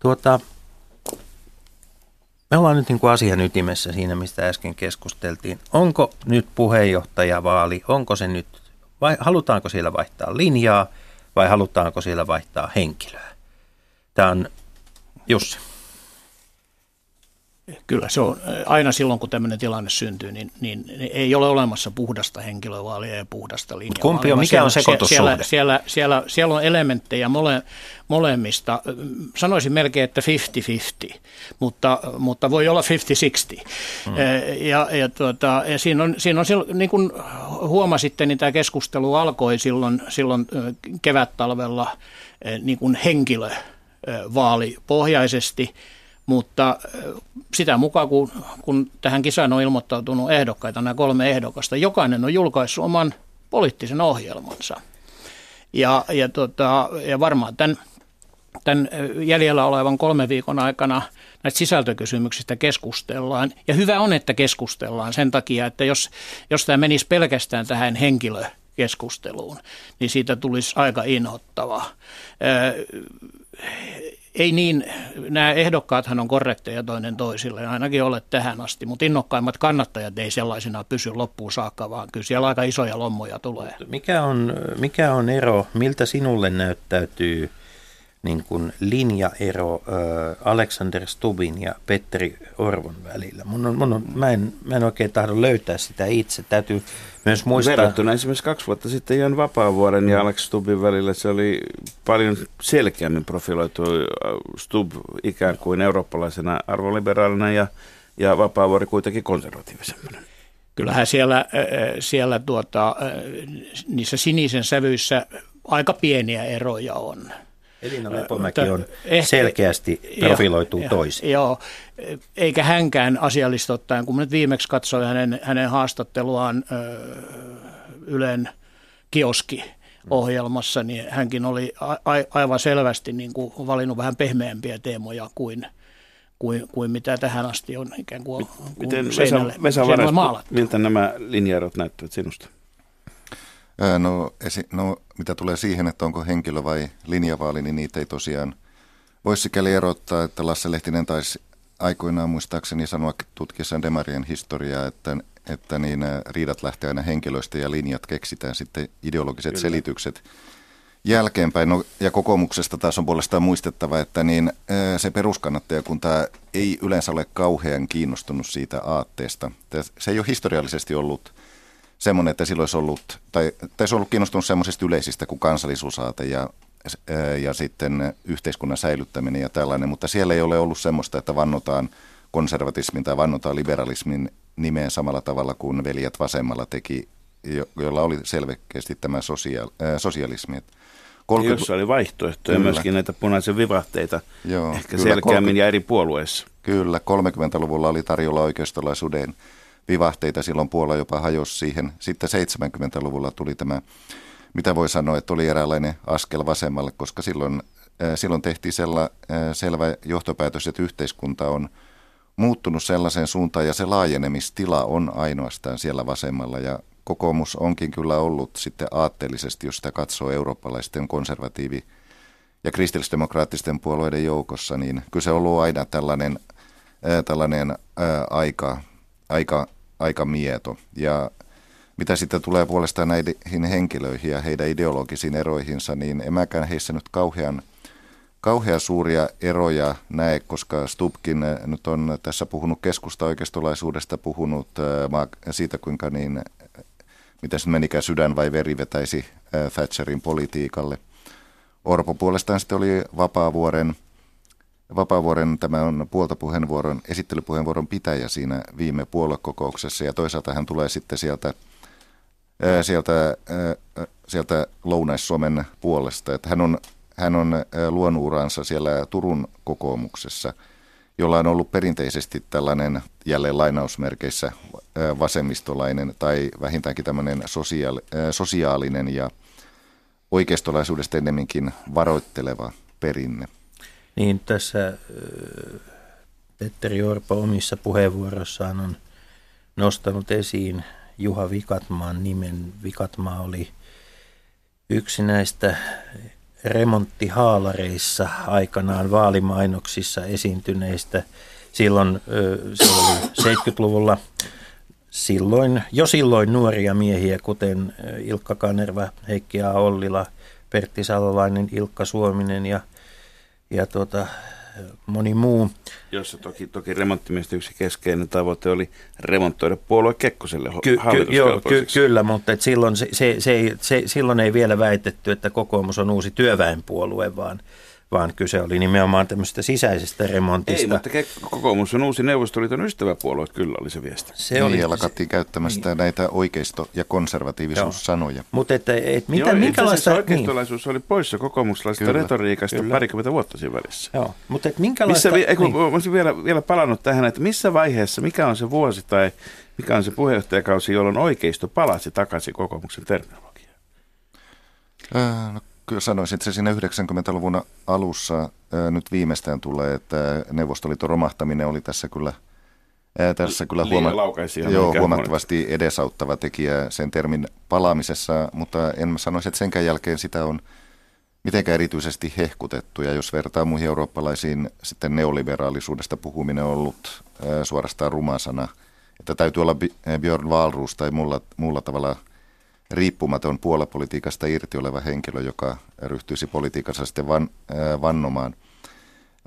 Tuota, me ollaan nyt niin kuin asian ytimessä siinä, mistä äsken keskusteltiin. Onko nyt puheenjohtajavaali, onko se nyt, vai halutaanko siellä vaihtaa linjaa vai halutaanko siellä vaihtaa henkilöä? Tämä on Jussi. Kyllä se on aina silloin, kun tämmöinen tilanne syntyy, niin, niin, niin ei ole olemassa puhdasta henkilövaalia ja puhdasta linjaa. Kumpi on, mikä on sekoitussuhde? Siellä, siellä, siellä, siellä on elementtejä mole, molemmista. Sanoisin melkein, että 50-50, mutta, mutta voi olla 50-60. Hmm. Ja, ja, tuota, ja siinä on, siinä on niin kuin huomasitte, niin tämä keskustelu alkoi silloin, silloin kevät-talvella niin kuin henkilövaalipohjaisesti – mutta sitä mukaan, kun, kun tähän kisaan on ilmoittautunut ehdokkaita, nämä kolme ehdokasta, jokainen on julkaissut oman poliittisen ohjelmansa. Ja, ja, tota, ja varmaan tämän, tämän jäljellä olevan kolmen viikon aikana näistä sisältökysymyksistä keskustellaan. Ja hyvä on, että keskustellaan sen takia, että jos, jos tämä menisi pelkästään tähän henkilökeskusteluun, niin siitä tulisi aika inhottavaa ei niin, nämä ehdokkaathan on korrekteja toinen toisille, ainakin olet tähän asti, mutta innokkaimmat kannattajat ei sellaisena pysy loppuun saakka, vaan kyllä siellä aika isoja lommoja tulee. Mikä on, mikä on ero, miltä sinulle näyttäytyy niin kuin linjaero Alexander Stubin ja Petteri Orvon välillä. Mun on, mun on, mä, en, mä en oikein tahdo löytää sitä itse. Täytyy myös muistaa... Verrattuna esimerkiksi kaksi vuotta sitten Jan Vapaavuoren ja Alex Stubin välillä se oli paljon selkeämmin profiloitu Stub ikään kuin eurooppalaisena arvoliberaalina ja, ja Vapaavuori kuitenkin konservatiivisemmana. Kyllähän siellä, siellä tuota, niissä sinisen sävyissä aika pieniä eroja on. Elina Lepomäki on ehkä, selkeästi profiloituu toisin. Joo, eikä hänkään asiallista ottaen, kun nyt viimeksi katsoin hänen, hänen haastatteluaan ö, Ylen kioski ohjelmassa, niin hänkin oli a, a, aivan selvästi niin kuin valinnut vähän pehmeämpiä teemoja kuin, kuin, kuin mitä tähän asti on ikään kuin, Miten Vesa, Vesa Vares, miltä nämä linjaerot näyttävät sinusta? No, esi- no, mitä tulee siihen, että onko henkilö vai linjavaali, niin niitä ei tosiaan voi sikäli erottaa, että Lasse Lehtinen taisi aikoinaan muistaakseni sanoa tutkiessaan Demarien historiaa, että että niin riidat lähtee aina henkilöistä ja linjat keksitään sitten ideologiset Kyllä. selitykset jälkeenpäin. No, ja kokoomuksesta taas on puolestaan muistettava, että niin se peruskannattajakunta ei yleensä ole kauhean kiinnostunut siitä aatteesta. Se ei ole historiallisesti ollut semmoinen, että silloin olisi ollut, tai, tai se on ollut kiinnostunut semmoisista yleisistä kuin kansallisuusaate ja, ja sitten yhteiskunnan säilyttäminen ja tällainen, mutta siellä ei ole ollut semmoista, että vannotaan konservatismin tai vannotaan liberalismin nimeen samalla tavalla kuin veljet vasemmalla teki, jolla oli selkeästi tämä sosiaal, äh, sosialismi. 30... Jossa oli vaihtoehtoja kyllä. myöskin näitä punaisen vivahteita, Joo, ehkä kyllä, selkeämmin 30... ja eri puolueissa. Kyllä, 30-luvulla oli tarjolla oikeistolaisuuden vivahteita, silloin Puola jopa hajosi siihen. Sitten 70-luvulla tuli tämä, mitä voi sanoa, että oli eräänlainen askel vasemmalle, koska silloin, äh, silloin tehtiin sella, äh, selvä johtopäätös, että yhteiskunta on muuttunut sellaiseen suuntaan ja se laajenemistila on ainoastaan siellä vasemmalla ja kokoomus onkin kyllä ollut sitten aatteellisesti, jos sitä katsoo eurooppalaisten konservatiivi- ja kristillisdemokraattisten puolueiden joukossa, niin kyllä se on ollut aina tällainen, ää, tällainen ää, aika, aika, aika mieto. Ja mitä sitten tulee puolestaan näihin henkilöihin ja heidän ideologisiin eroihinsa, niin en mäkään heissä nyt kauhean, kauhean suuria eroja näe, koska Stubkin nyt on tässä puhunut keskusta oikeistolaisuudesta, puhunut siitä, kuinka niin miten se menikään sydän vai veri vetäisi Thatcherin politiikalle. Orpo puolestaan sitten oli Vapaavuoren, Vapaavuoren tämä on puoltapuheenvuoron, esittelypuheenvuoron pitäjä siinä viime puoluekokouksessa ja toisaalta hän tulee sitten sieltä, sieltä, sieltä Lounais-Suomen puolesta. Että hän on, hän on luonuuransa siellä Turun kokoomuksessa – jolla on ollut perinteisesti tällainen jälleen lainausmerkeissä vasemmistolainen tai vähintäänkin tämmöinen sosiaali, sosiaalinen ja oikeistolaisuudesta ennemminkin varoitteleva perinne. Niin tässä Petteri Orpo omissa puheenvuorossaan on nostanut esiin Juha Vikatmaan nimen. Vikatmaa oli yksi näistä remonttihaalareissa aikanaan vaalimainoksissa esiintyneistä silloin, silloin 70-luvulla silloin, jo silloin nuoria miehiä, kuten Ilkka Kanerva, Heikki A. Ollila, Pertti Salolainen, Ilkka Suominen ja, ja tuota, moni muu. Jossa toki, toki remonttimiestä yksi keskeinen tavoite oli remontoida puolue Kekkoselle ky, ky, joo, ky, Kyllä, mutta et silloin, se, se, se, se, silloin ei vielä väitetty, että kokoomus on uusi työväenpuolue, vaan – vaan kyse oli nimenomaan tämmöistä sisäisestä remontista. Ei, mutta kokoomus on uusi Neuvostoliiton ystäväpuolue, kyllä oli se viesti. Se oli, niin, alkattiin käyttämästä niin. näitä oikeisto- ja konservatiivisuussanoja. Mutta että, et, mitä, Joo, minkälaista... oikeistolaisuus niin. oli poissa kokoomuslaisesta kyllä, retoriikasta kyllä. parikymmentä vuotta siinä välissä. Joo, mutta et minkälaista... Missä, niin. Olisin vielä, vielä palannut tähän, että missä vaiheessa, mikä on se vuosi tai mikä on se puheenjohtajakausi, jolloin oikeisto palasi takaisin kokoomuksen terminologiaan? Äh, no kyllä sanoisin, että se siinä 90-luvun alussa ää, nyt viimeistään tulee, että Neuvostoliiton romahtaminen oli tässä kyllä, tässä kyllä huoma- joo, huomattavasti edesauttava tekijä sen termin palaamisessa, mutta en mä sanoisi, että senkään jälkeen sitä on mitenkään erityisesti hehkutettu. Ja jos vertaa muihin eurooppalaisiin, sitten neoliberaalisuudesta puhuminen on ollut suorastaan rumasana, että täytyy olla Björn Wahlroos tai muulla, muulla tavalla – riippumaton puolapolitiikasta irti oleva henkilö, joka ryhtyisi politiikassa sitten van, äh, vannomaan,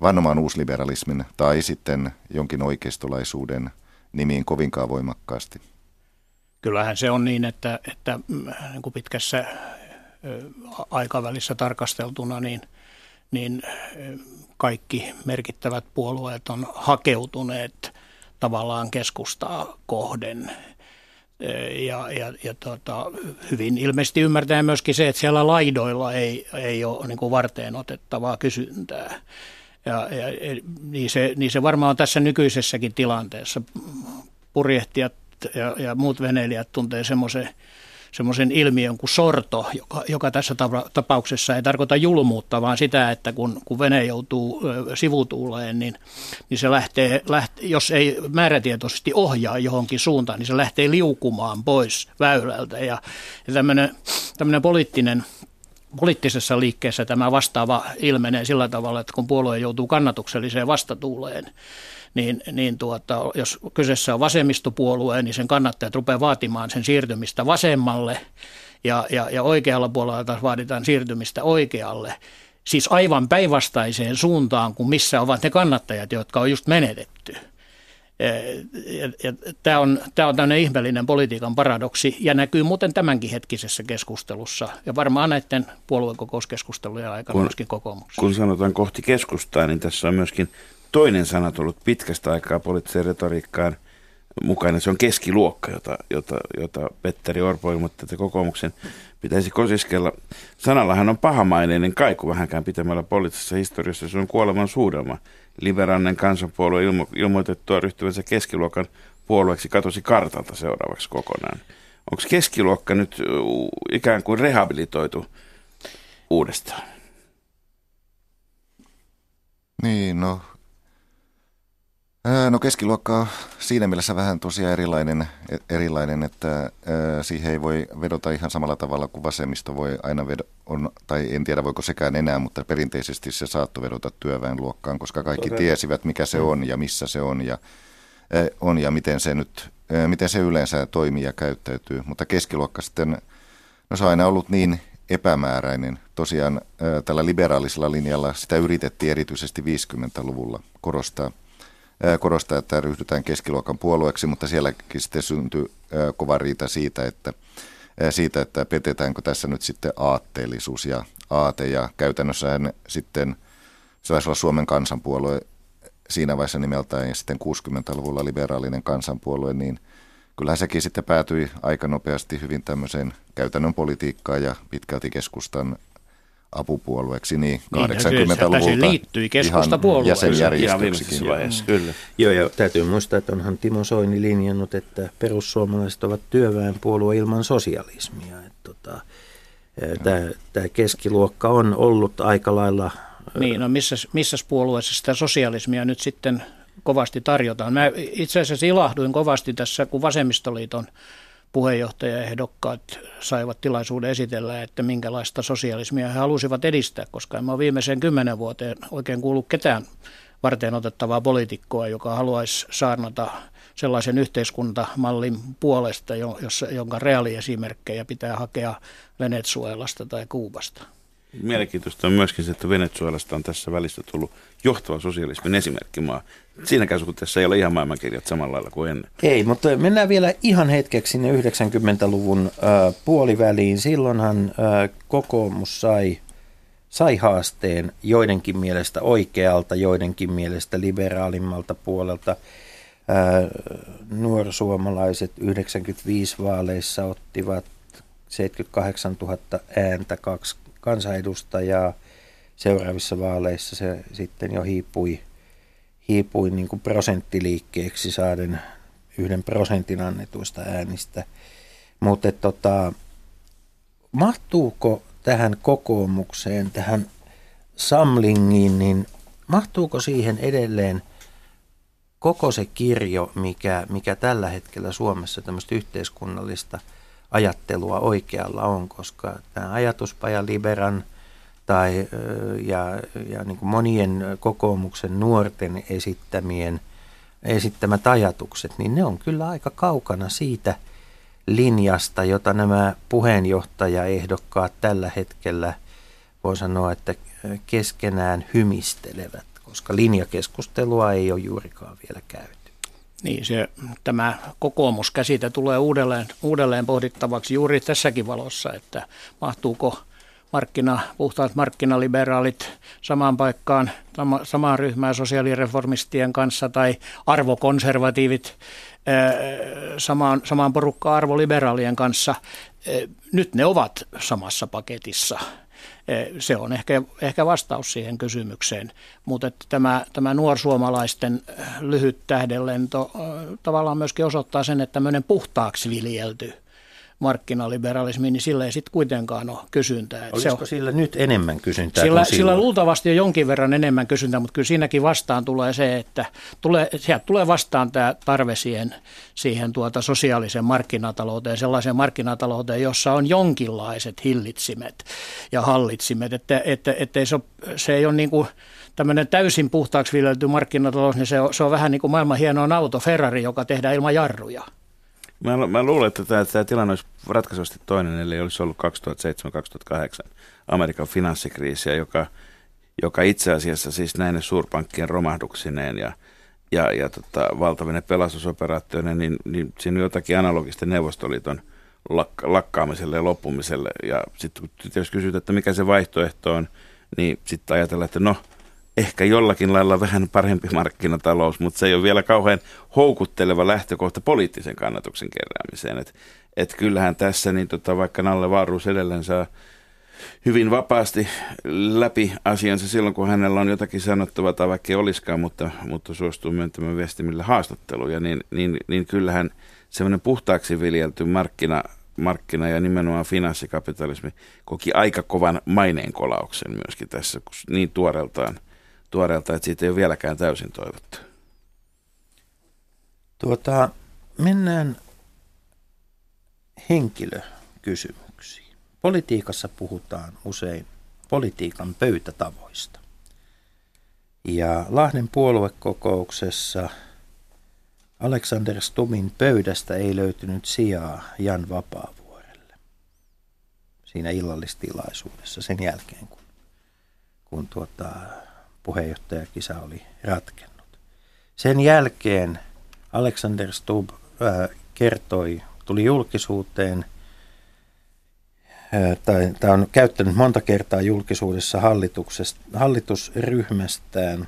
vannomaan uusliberalismin tai sitten jonkin oikeistolaisuuden nimiin kovinkaan voimakkaasti. Kyllähän se on niin, että, että mm, niin kuin pitkässä aikavälissä tarkasteltuna, niin, niin kaikki merkittävät puolueet on hakeutuneet tavallaan keskustaa kohden ja, ja, ja tota, hyvin ilmeisesti ymmärtää myöskin se, että siellä laidoilla ei, ei ole niin kuin varteen otettavaa kysyntää. Ja, ja, niin, se, niin se varmaan on tässä nykyisessäkin tilanteessa. Purjehtijat ja, ja muut veneilijät tuntee semmoisen semmoisen ilmiön kuin sorto, joka, joka tässä tapauksessa ei tarkoita julmuutta, vaan sitä, että kun, kun vene joutuu sivutuuleen, niin, niin se lähtee, lähtee, jos ei määrätietoisesti ohjaa johonkin suuntaan, niin se lähtee liukumaan pois väylältä. Ja, ja tämmöinen, tämmöinen poliittinen poliittisessa liikkeessä tämä vastaava ilmenee sillä tavalla, että kun puolue joutuu kannatukselliseen vastatuuleen, niin, niin tuota, jos kyseessä on vasemmistopuolue, niin sen kannattajat rupeaa vaatimaan sen siirtymistä vasemmalle ja, ja, ja oikealla puolella taas vaaditaan siirtymistä oikealle. Siis aivan päinvastaiseen suuntaan kuin missä ovat ne kannattajat, jotka on just menetetty. Tämä on, tämä on tämmöinen ihmeellinen politiikan paradoksi ja näkyy muuten tämänkin hetkisessä keskustelussa ja varmaan näiden puoluekokouskeskustelujen aikana kun, myöskin kokoomuksessa. Kun sanotaan kohti keskustaa, niin tässä on myöskin toinen sana tullut pitkästä aikaa poliittiseen retoriikkaan mukana. Se on keskiluokka, jota, jota, jota Petteri Orpo ilmoitti, että kokoomuksen pitäisi kosiskella. Sanallahan on pahamaineinen kaiku vähänkään pitämällä poliittisessa historiassa. Se on kuoleman suudelma. Liberaalinen kansanpuolue ilmo, ilmoitettua ryhtyvänsä keskiluokan puolueeksi katosi kartalta seuraavaksi kokonaan. Onko keskiluokka nyt ikään kuin rehabilitoitu uudestaan? Niin, no No keskiluokka on siinä mielessä vähän tosiaan erilainen, e, erilainen että siihen ei voi vedota ihan samalla tavalla kuin vasemmisto voi aina vedota, on, tai en tiedä voiko sekään enää, mutta perinteisesti se saattoi vedota työväenluokkaan, koska kaikki Toden. tiesivät mikä se on ja missä se on ja, on ja miten se nyt, miten se yleensä toimii ja käyttäytyy. Mutta keskiluokka sitten, no se on aina ollut niin epämääräinen. Tosiaan tällä liberaalisella linjalla sitä yritettiin erityisesti 50-luvulla korostaa – korostaa, että ryhdytään keskiluokan puolueeksi, mutta sielläkin sitten syntyi kova riita siitä, että, siitä, että petetäänkö tässä nyt sitten aatteellisuus ja aate. Ja käytännössähän sitten se taisi olla Suomen kansanpuolue siinä vaiheessa nimeltään ja sitten 60-luvulla liberaalinen kansanpuolue, niin kyllähän sekin sitten päätyi aika nopeasti hyvin tämmöiseen käytännön politiikkaan ja pitkälti keskustan apupuolueeksi niin 80-luvulta. Niin, se liittyi keskustapuolueeseen. Jäsenjärjestöksikin. vaiheessa, kyllä. Joo, ja täytyy muistaa, että onhan Timo Soini linjannut, että perussuomalaiset ovat työväenpuolue ilman sosialismia. Tota, Tämä keskiluokka on ollut aika lailla... Niin, no missä, missä puolueessa sitä sosialismia nyt sitten kovasti tarjotaan? Mä itse asiassa ilahduin kovasti tässä, kun Vasemmistoliiton puheenjohtajaehdokkaat saivat tilaisuuden esitellä, että minkälaista sosialismia he halusivat edistää, koska en ole viimeiseen kymmenen vuoteen oikein kuullut ketään varten otettavaa poliitikkoa, joka haluaisi saarnata sellaisen yhteiskuntamallin puolesta, jossa, jonka reaaliesimerkkejä pitää hakea Venezuelasta tai Kuubasta. Mielenkiintoista on myöskin se, että Venezuelasta on tässä välissä tullut johtava sosialismin esimerkkimaa. Siinäkään suhteessa ei ole ihan maailmankirjat samalla lailla kuin ennen. Ei, mutta mennään vielä ihan hetkeksi sinne 90-luvun äh, puoliväliin. Silloinhan äh, kokoomus sai, sai haasteen joidenkin mielestä oikealta, joidenkin mielestä liberaalimmalta puolelta. Äh, nuorsuomalaiset 95 vaaleissa ottivat 78 000 ääntä, kaksi kansanedustajaa. Seuraavissa vaaleissa se sitten jo hiipui, hiipui niin kuin prosenttiliikkeeksi saaden yhden prosentin annetuista äänistä. Mutta tota, mahtuuko tähän kokoomukseen, tähän samlingiin, niin mahtuuko siihen edelleen koko se kirjo, mikä, mikä tällä hetkellä Suomessa tämmöistä yhteiskunnallista – ajattelua oikealla on, koska tämä ajatuspaja Liberan tai ja, ja niin kuin monien kokoomuksen nuorten esittämien esittämät ajatukset, niin ne on kyllä aika kaukana siitä linjasta, jota nämä puheenjohtajaehdokkaat tällä hetkellä voi sanoa, että keskenään hymistelevät, koska linjakeskustelua ei ole juurikaan vielä käyty. Niin, se, tämä kokoomuskäsite tulee uudelleen, uudelleen pohdittavaksi juuri tässäkin valossa, että mahtuuko markkina, puhtaat markkinaliberaalit samaan paikkaan, samaan ryhmään sosiaalireformistien kanssa tai arvokonservatiivit samaan, samaan porukkaan arvoliberaalien kanssa. Nyt ne ovat samassa paketissa – se on ehkä, ehkä vastaus siihen kysymykseen. Mutta että tämä, tämä nuorsuomalaisten eh, lyhyt tähdenlento eh, tavallaan myöskin osoittaa sen, että tämmöinen puhtaaksi viljelty markkinaliberalismiin, niin sillä ei sitten kuitenkaan ole kysyntää. Olisiko se on, sillä nyt enemmän kysyntää sillä, kuin sillä luultavasti on jonkin verran enemmän kysyntää, mutta kyllä siinäkin vastaan tulee se, että tulee, sieltä tulee vastaan tämä tarve siihen, siihen tuota sosiaaliseen markkinatalouteen, sellaiseen markkinatalouteen, jossa on jonkinlaiset hillitsimet ja hallitsimet, että, että, että ei se, ole, se ei ole niin kuin tämmöinen täysin puhtaaksi viljelty markkinatalous, niin se on, se on vähän niin kuin maailman hienoin auto Ferrari, joka tehdään ilman jarruja. Mä, mä luulen, että tämä, tämä tilanne olisi ratkaisuvasti toinen, eli olisi ollut 2007-2008 Amerikan finanssikriisiä, joka, joka itse asiassa siis näin suurpankkien romahduksineen ja, ja, ja tota, valtavine pelastusoperaatioiden, niin, niin siinä on jotakin analogista Neuvostoliiton lakka, lakkaamiselle ja loppumiselle. Ja sitten kun jos kysyt, että mikä se vaihtoehto on, niin sitten ajatellaan, että no – ehkä jollakin lailla vähän parempi markkinatalous, mutta se ei ole vielä kauhean houkutteleva lähtökohta poliittisen kannatuksen keräämiseen. Et, et kyllähän tässä, niin tota, vaikka Nalle Vaaruus edelleen saa hyvin vapaasti läpi asiansa silloin, kun hänellä on jotakin sanottavaa tai vaikka ei olisikaan, mutta, mutta suostuu myöntämään viestimille haastatteluja, niin, niin, niin kyllähän semmoinen puhtaaksi viljelty markkina, markkina ja nimenomaan finanssikapitalismi koki aika kovan maineenkolauksen myöskin tässä, niin tuoreeltaan – tuoreelta, että siitä ei ole vieläkään täysin toivottu. Tuota, mennään henkilökysymyksiin. Politiikassa puhutaan usein politiikan pöytätavoista. Ja Lahden puoluekokouksessa Alexander Stumin pöydästä ei löytynyt sijaa Jan Vapaavuorelle siinä illallistilaisuudessa sen jälkeen, kun, kun tuota, puheenjohtajakisa oli ratkennut. Sen jälkeen Alexander Stubb ää, kertoi, tuli julkisuuteen, ää, tai, tai on käyttänyt monta kertaa julkisuudessa hallitusryhmästään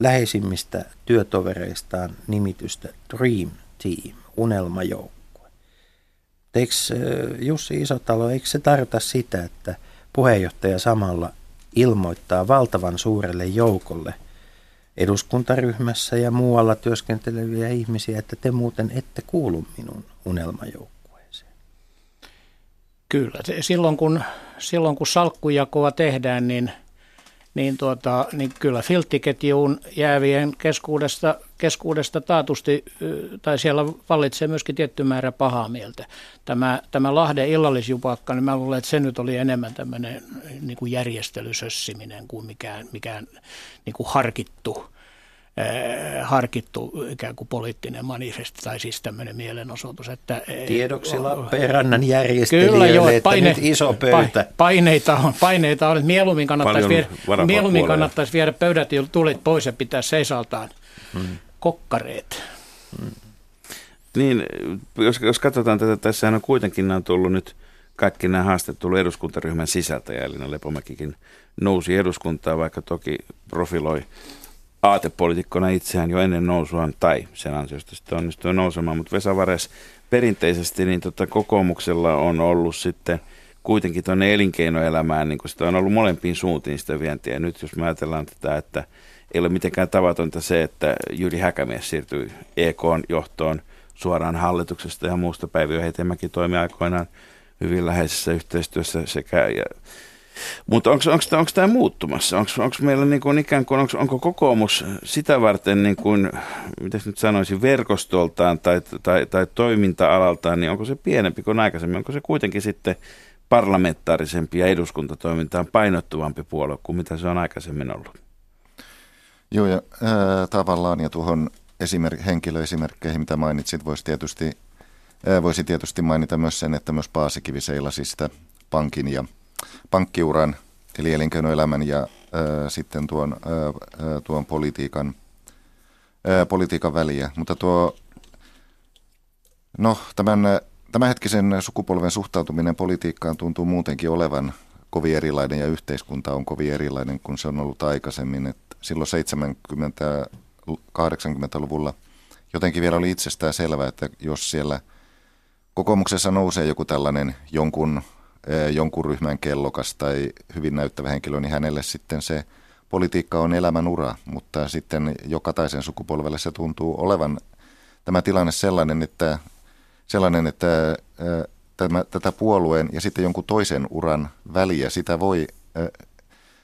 läheisimmistä työtovereistaan nimitystä Dream Team, unelmajoukkue. Eikö Jussi Isotalo, eikö se tarkoita sitä, että puheenjohtaja samalla ilmoittaa valtavan suurelle joukolle eduskuntaryhmässä ja muualla työskenteleviä ihmisiä, että te muuten ette kuulu minun unelmajoukkueeseen. Kyllä, silloin kun, silloin kun salkkujakoa tehdään, niin – niin, tuota, niin kyllä filttiketjuun jäävien keskuudesta, keskuudesta taatusti, tai siellä vallitsee myöskin tietty määrä pahaa mieltä. Tämä, tämä Lahden illallisjupakka, niin mä luulen, että se nyt oli enemmän tämmöinen niin kuin järjestelysössiminen kuin mikään, mikään niin kuin harkittu harkittu ikään kuin poliittinen manifesti tai siis tämmöinen mielenosoitus. Että, eh, Tiedoksi Lappeenrannan järjestelijöille, joo, että paine, nyt iso pöytä. Paineita on, paineita on että mieluummin kannattaisi, viedä, mieluummin kannattaisi viedä pöydät ja tulit pois ja pitää seisaltaan hmm. kokkareet. Hmm. Niin, jos, jos katsotaan tätä, tässä on kuitenkin on tullut nyt kaikki nämä haasteet tullut eduskuntaryhmän sisältä ja Elina Lepomäkikin nousi eduskuntaa, vaikka toki profiloi aatepolitiikkona itseään jo ennen nousuaan, tai sen ansiosta sitten onnistui nousemaan, mutta Vesa Vares perinteisesti niin tota, kokoomuksella on ollut sitten kuitenkin tuonne elinkeinoelämään, niin kun sitä on ollut molempiin suuntiin sitä vientiä. Nyt jos me ajatellaan tätä, että ei ole mitenkään tavatonta se, että Jyri Häkämies siirtyi EK-johtoon suoraan hallituksesta ja muusta. Päivi Hetemäki toimi aikoinaan hyvin läheisessä yhteistyössä sekä mutta onko tämä muuttumassa? Onko meillä niin kuin ikään kuin, onko, onko kokoomus sitä varten, niin kuin, mitäs nyt sanoisin, verkostoltaan tai, tai, tai toiminta-alaltaan, niin onko se pienempi kuin aikaisemmin? Onko se kuitenkin sitten parlamentaarisempi ja eduskuntatoimintaan painottuvampi puolue kuin mitä se on aikaisemmin ollut? Joo, ja ää, tavallaan ja tuohon esimerk- henkilöesimerkkeihin, mitä mainitsit, voisi tietysti, ää, voisi tietysti mainita myös sen, että myös Paasikivi seilasi sitä pankin ja pankkiuran, eli elinkeinoelämän ja ää, sitten tuon, ää, tuon politiikan, ää, politiikan väliä. Mutta tuo, no, tämän, tämänhetkisen sukupolven suhtautuminen politiikkaan tuntuu muutenkin olevan kovin erilainen ja yhteiskunta on kovin erilainen kuin se on ollut aikaisemmin. Et silloin 70-80-luvulla jotenkin vielä oli itsestään selvää, että jos siellä kokoomuksessa nousee joku tällainen jonkun jonkun ryhmän kellokas tai hyvin näyttävä henkilö, niin hänelle sitten se politiikka on elämän ura, mutta sitten jokataisen sukupolvelle se tuntuu olevan tämä tilanne sellainen, että sellainen, että tämä, tätä puolueen ja sitten jonkun toisen uran väliä, sitä voi,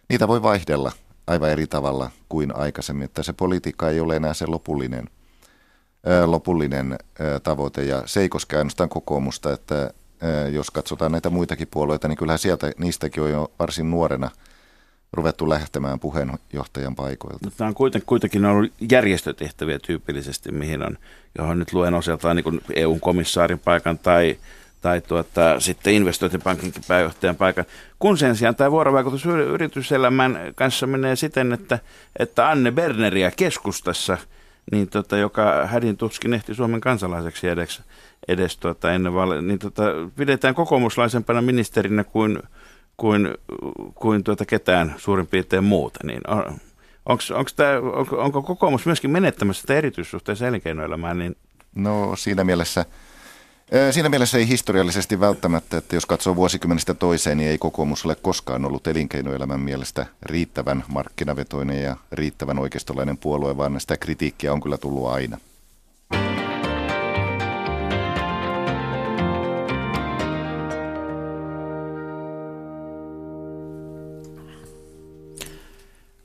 niitä voi vaihdella aivan eri tavalla kuin aikaisemmin, että se politiikka ei ole enää se lopullinen, lopullinen tavoite. Ja se ei koske ainoastaan kokoomusta, että jos katsotaan näitä muitakin puolueita, niin kyllähän sieltä niistäkin on jo varsin nuorena ruvettu lähtemään puheenjohtajan paikoilta. No, tämä on kuitenkin, kuitenkin ollut järjestötehtäviä tyypillisesti, mihin on, johon nyt luen osaltaan niin EU-komissaarin paikan tai tai tuota, sitten investointipankinkin pääjohtajan paikan. Kun sen sijaan tämä vuorovaikutus yrityselämän kanssa menee siten, että, että Anne Berneriä keskustassa, niin tota, joka hädin tuskin ehti Suomen kansalaiseksi edes, edes tuota, ennen vaaleja, niin tota, pidetään kokoomuslaisempana ministerinä kuin, kuin, kuin tuota ketään suurin piirtein muuta. Niin on, onks, onks tää, onko, onko kokoomus myöskin menettämässä sitä erityissuhteessa elinkeinoelämään? Niin... No siinä mielessä – Siinä mielessä ei historiallisesti välttämättä, että jos katsoo vuosikymmenistä toiseen, niin ei kokoomus ole koskaan ollut elinkeinoelämän mielestä riittävän markkinavetoinen ja riittävän oikeistolainen puolue, vaan sitä kritiikkiä on kyllä tullut aina.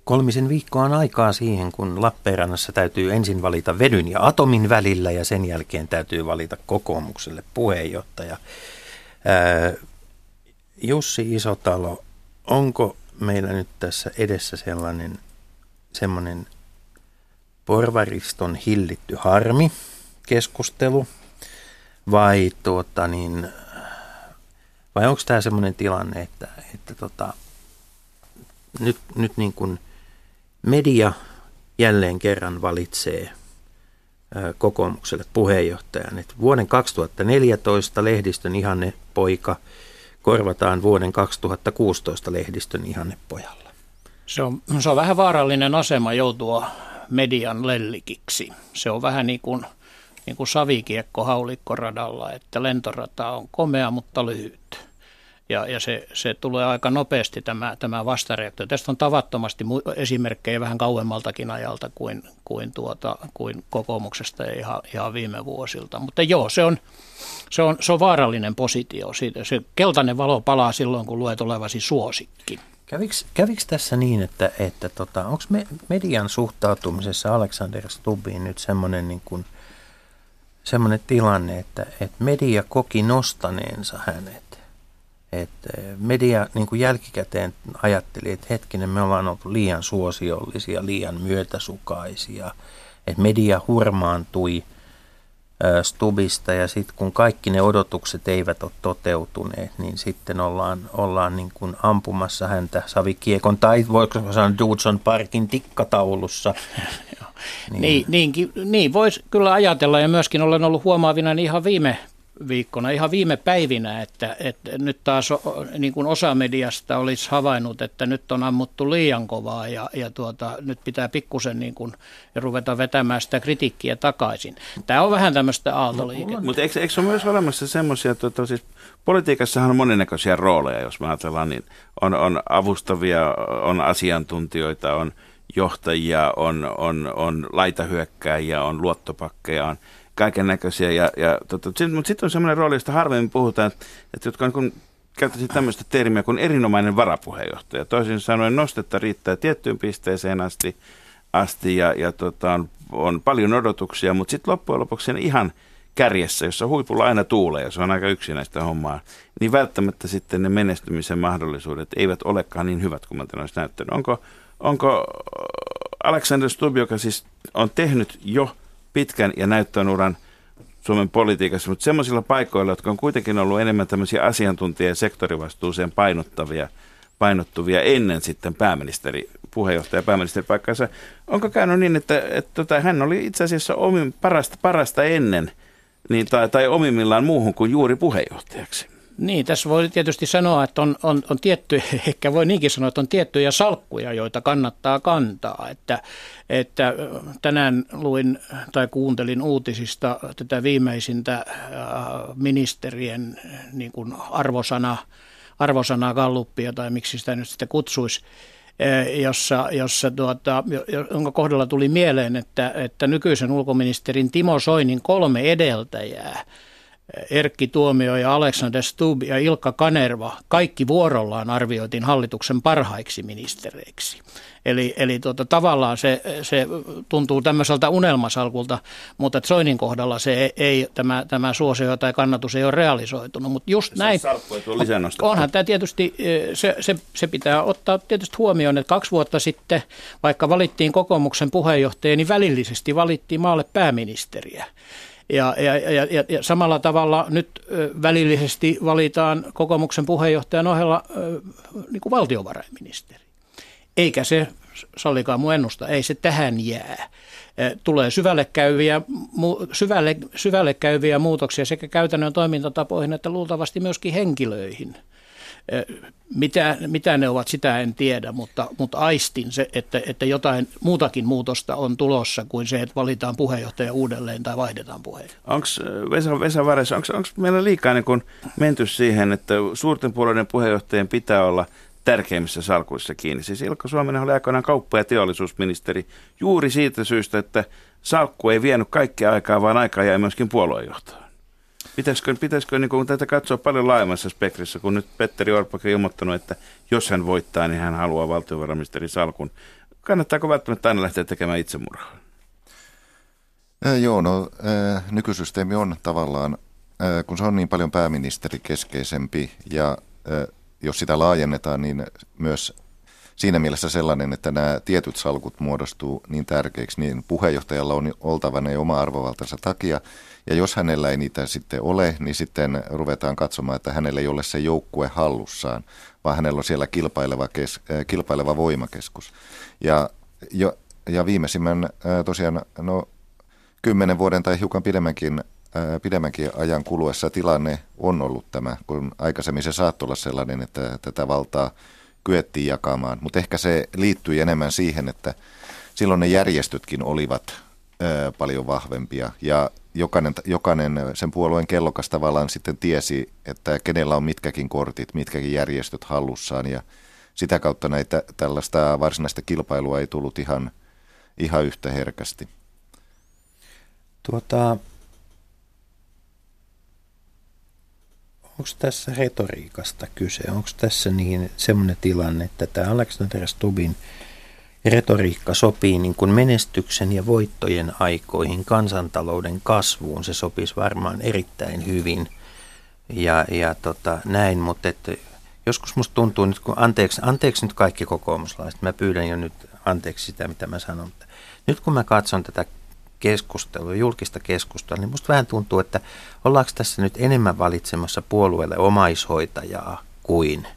Kolmisen viikkoa on aikaa siihen, kun Lappeenrannassa täytyy ensin valita vedyn ja atomin välillä ja sen jälkeen täytyy valita kokoomukselle puheenjohtaja. Ää, Jussi Isotalo, onko meillä nyt tässä edessä sellainen semmoinen porvariston hillitty harmi keskustelu vai, tuota niin, vai onko tämä semmoinen tilanne, että, että tota, nyt, nyt niin kuin – media jälleen kerran valitsee kokoomukselle puheenjohtajan. Et vuoden 2014 lehdistön ihanne poika korvataan vuoden 2016 lehdistön ihanne pojalla. Se on, se on vähän vaarallinen asema joutua median lellikiksi. Se on vähän niin kuin, niin kuin savikiekko haulikkoradalla, että lentorata on komea, mutta lyhyt ja, ja se, se tulee aika nopeasti tämä, tämä vastareaktio. Tästä on tavattomasti esimerkkejä vähän kauemmaltakin ajalta kuin, kuin, tuota, kuin kokoomuksesta ja ihan, ihan viime vuosilta. Mutta joo, se on, se on, se on vaarallinen positio. Siitä, se keltainen valo palaa silloin, kun luet olevasi suosikki. Kävikö, tässä niin, että, että tota, onko me, median suhtautumisessa Alexander Stubbiin nyt semmoinen niin tilanne, että, että media koki nostaneensa hänet että media niin kuin jälkikäteen ajatteli, että hetkinen, me ollaan oltu liian suosiollisia, liian myötäsukaisia. Että media hurmaantui Stubista ja sitten kun kaikki ne odotukset eivät ole toteutuneet, niin sitten ollaan, ollaan niin kuin ampumassa häntä savikiekon tai voiko sanoa Dudson Parkin tikkataulussa. niin. Niin, niin, niin voisi kyllä ajatella ja myöskin olen ollut huomaavina ihan viime viikkona, ihan viime päivinä, että, että nyt taas niin kuin osa mediasta olisi havainnut, että nyt on ammuttu liian kovaa ja, ja tuota, nyt pitää pikkusen niin kuin, ruveta vetämään sitä kritiikkiä takaisin. Tämä on vähän tämmöistä aaltoliikettä. Mutta eikö, eikö ole myös olemassa semmoisia, tuota, siis politiikassahan on monennäköisiä rooleja, jos mä ajatellaan, niin on, on avustavia, on asiantuntijoita, on johtajia, on, on, on laitahyökkääjiä, on luottopakkeja, on kaiken näköisiä. Ja, ja, tota, mutta sitten on semmoinen rooli, josta harvemmin puhutaan, että, että jotka on kun käyttäisin tämmöistä termiä kuin erinomainen varapuheenjohtaja. Toisin sanoen nostetta riittää tiettyyn pisteeseen asti, asti ja, ja tota, on, on, paljon odotuksia, mutta sitten loppujen lopuksi ihan kärjessä, jossa huipulla aina tuulee, ja se on aika yksinäistä hommaa, niin välttämättä sitten ne menestymisen mahdollisuudet eivät olekaan niin hyvät kuin mä olisi näyttänyt. Onko, onko Alexander Stubb, joka siis on tehnyt jo pitkän ja näyttön uran Suomen politiikassa, mutta semmoisilla paikoilla, jotka on kuitenkin ollut enemmän tämmöisiä asiantuntija- ja sektorivastuuseen painottavia, painottuvia ennen sitten pääministeri, puheenjohtaja pääministeripaikkansa. Onko käynyt niin, että, että, että tota, hän oli itse asiassa omin, parasta, parasta ennen niin, tai, tai omimmillaan muuhun kuin juuri puheenjohtajaksi? Niin, tässä voi tietysti sanoa, että on, on, on tietty, ehkä voi niinkin sanoa, että on tiettyjä salkkuja, joita kannattaa kantaa. Että, että tänään luin tai kuuntelin uutisista tätä viimeisintä ministerien niin kuin arvosana, arvosana galluppia tai miksi sitä nyt sitten kutsuisi, jossa, jossa tuota, jonka kohdalla tuli mieleen, että, että nykyisen ulkoministerin Timo Soinin kolme edeltäjää – Erkki Tuomio ja Alexander Stubb ja Ilkka Kanerva, kaikki vuorollaan arvioitiin hallituksen parhaiksi ministereiksi. Eli, eli tuota, tavallaan se, se tuntuu tämmöiseltä unelmasalkulta, mutta Soinin kohdalla se ei, tämä, tämä suosio tai kannatus ei ole realisoitunut. Mutta just Se näin, onhan tämä tietysti, se, se, se pitää ottaa tietysti huomioon, että kaksi vuotta sitten, vaikka valittiin kokoomuksen puheenjohtaja, niin välillisesti valittiin maalle pääministeriä. Ja, ja, ja, ja, ja samalla tavalla nyt välillisesti valitaan kokoomuksen puheenjohtajan ohella niin kuin valtiovarainministeri. Eikä se, sallikaa mun ennusta, ei se tähän jää. Tulee syvälle käyviä, syvälle, syvälle käyviä muutoksia sekä käytännön toimintatapoihin että luultavasti myöskin henkilöihin. Ö, Mitä, mitä ne ovat, sitä en tiedä, mutta, mutta aistin se, että, että jotain muutakin muutosta on tulossa kuin se, että valitaan puheenjohtaja uudelleen tai vaihdetaan puheenjohtaja. Onko Vesa, Vesa Vares, onko meillä liikaa niin kun menty siihen, että suurten puolueiden puheenjohtajien pitää olla tärkeimmissä salkuissa kiinni? Siis Ilkka Suominen oli aikoinaan kauppa- ja teollisuusministeri juuri siitä syystä, että salkku ei vienyt kaikkea aikaa, vaan aikaa jäi myöskin puoluejohtoon. Pitäisikö, pitäisikö niin kun tätä katsoa paljon laajemmassa spektrissä, kun nyt Petteri Orpokin ilmoittanut, että jos hän voittaa, niin hän haluaa valtiovarainministerin salkun. Kannattaako välttämättä aina lähteä tekemään itsemurhaa? Äh, joo, no äh, nykysysteemi on tavallaan, äh, kun se on niin paljon pääministerikeskeisempi ja äh, jos sitä laajennetaan, niin myös siinä mielessä sellainen, että nämä tietyt salkut muodostuu niin tärkeiksi, niin puheenjohtajalla on oltava ne oma arvovaltansa takia. Ja jos hänellä ei niitä sitten ole, niin sitten ruvetaan katsomaan, että hänellä ei ole se joukkue hallussaan, vaan hänellä on siellä kilpaileva, kes, äh, kilpaileva voimakeskus. Ja, jo, ja viimeisimmän äh, tosiaan, no kymmenen vuoden tai hiukan pidemmänkin, ää, pidemmänkin ajan kuluessa tilanne on ollut tämä, kun aikaisemmin se saattoi olla sellainen, että tätä valtaa kyettiin jakamaan. Mutta ehkä se liittyy enemmän siihen, että silloin ne järjestötkin olivat paljon vahvempia ja jokainen, jokainen sen puolueen kellokas tavallaan sitten tiesi, että kenellä on mitkäkin kortit, mitkäkin järjestöt hallussaan ja sitä kautta näitä tällaista varsinaista kilpailua ei tullut ihan, ihan yhtä herkästi. Tuota, onko tässä retoriikasta kyse? Onko tässä niin semmoinen tilanne, että tämä Alexander Stubin retoriikka sopii niin kuin menestyksen ja voittojen aikoihin, kansantalouden kasvuun. Se sopisi varmaan erittäin hyvin ja, ja tota, näin, mutta että joskus musta tuntuu nyt, kun anteeksi, anteeksi nyt kaikki kokoomuslaiset, mä pyydän jo nyt anteeksi sitä, mitä mä sanon, mutta nyt kun mä katson tätä keskustelua, julkista keskustelua, niin musta vähän tuntuu, että ollaanko tässä nyt enemmän valitsemassa puolueelle omaishoitajaa kuin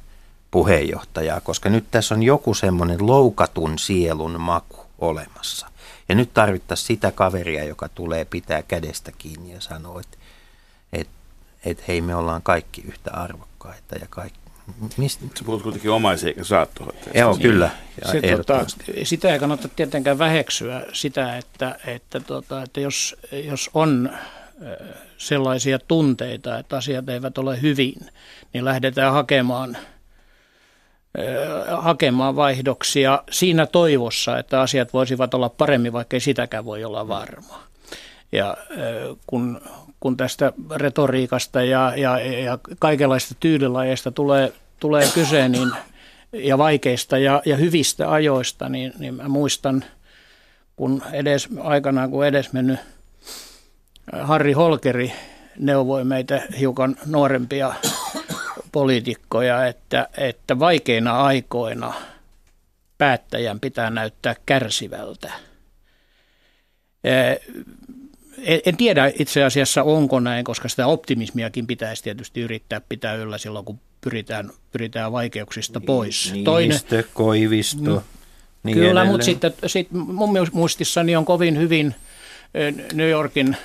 puheenjohtajaa, koska nyt tässä on joku semmoinen loukatun sielun maku olemassa. Ja nyt tarvittaisiin sitä kaveria, joka tulee pitää kädestä kiinni ja sanoo, että, että, että hei me ollaan kaikki yhtä arvokkaita ja kaikki. Mist? Sä puhut kuitenkin omaisia eikä saattohoitajia. Joo, kyllä. Se, tota, sitä ei kannata tietenkään väheksyä sitä, että, että, tota, että jos, jos on sellaisia tunteita, että asiat eivät ole hyvin, niin lähdetään hakemaan, hakemaan vaihdoksia siinä toivossa, että asiat voisivat olla paremmin, vaikka ei sitäkään voi olla varma. Ja kun, kun tästä retoriikasta ja, ja, ja kaikenlaista tyylilajeista tulee, tulee kyse niin, ja vaikeista ja, ja hyvistä ajoista, niin, niin mä muistan, kun edes aikanaan kun edes mennyt Harri Holkeri neuvoi meitä hiukan nuorempia poliitikkoja, että, että vaikeina aikoina päättäjän pitää näyttää kärsivältä. En tiedä itse asiassa onko näin, koska sitä optimismiakin pitäisi tietysti yrittää pitää yllä silloin, kun pyritään, pyritään vaikeuksista pois. Niinistö, Toinen, Koivisto. No, niin kyllä, edelleen. mutta sitten sit mun muistissani on kovin hyvin New Yorkin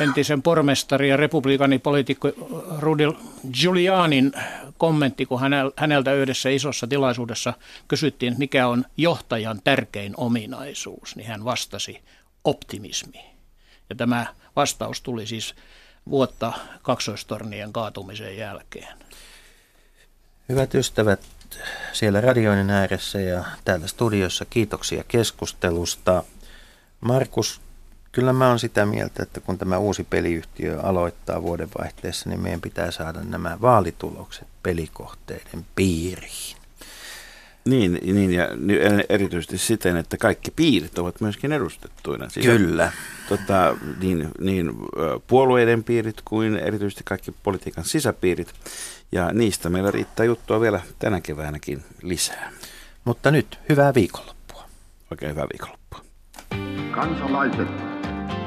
entisen pormestari ja republikaanipoliitikko Rudy Giulianin kommentti, kun häneltä yhdessä isossa tilaisuudessa kysyttiin, mikä on johtajan tärkein ominaisuus, niin hän vastasi optimismi. Ja tämä vastaus tuli siis vuotta kaksoistornien kaatumisen jälkeen. Hyvät ystävät siellä radioinen ääressä ja täällä studiossa, kiitoksia keskustelusta. Markus, Kyllä mä oon sitä mieltä, että kun tämä uusi peliyhtiö aloittaa vuodenvaihteessa, niin meidän pitää saada nämä vaalitulokset pelikohteiden piiriin. Niin, niin ja erityisesti siten, että kaikki piirit ovat myöskin edustettuina. Siis Kyllä. Tota, niin, niin puolueiden piirit kuin erityisesti kaikki politiikan sisäpiirit. Ja niistä meillä riittää juttua vielä tänä keväänäkin lisää. Mutta nyt hyvää viikonloppua. Oikein hyvää viikonloppua. Kansalaiset,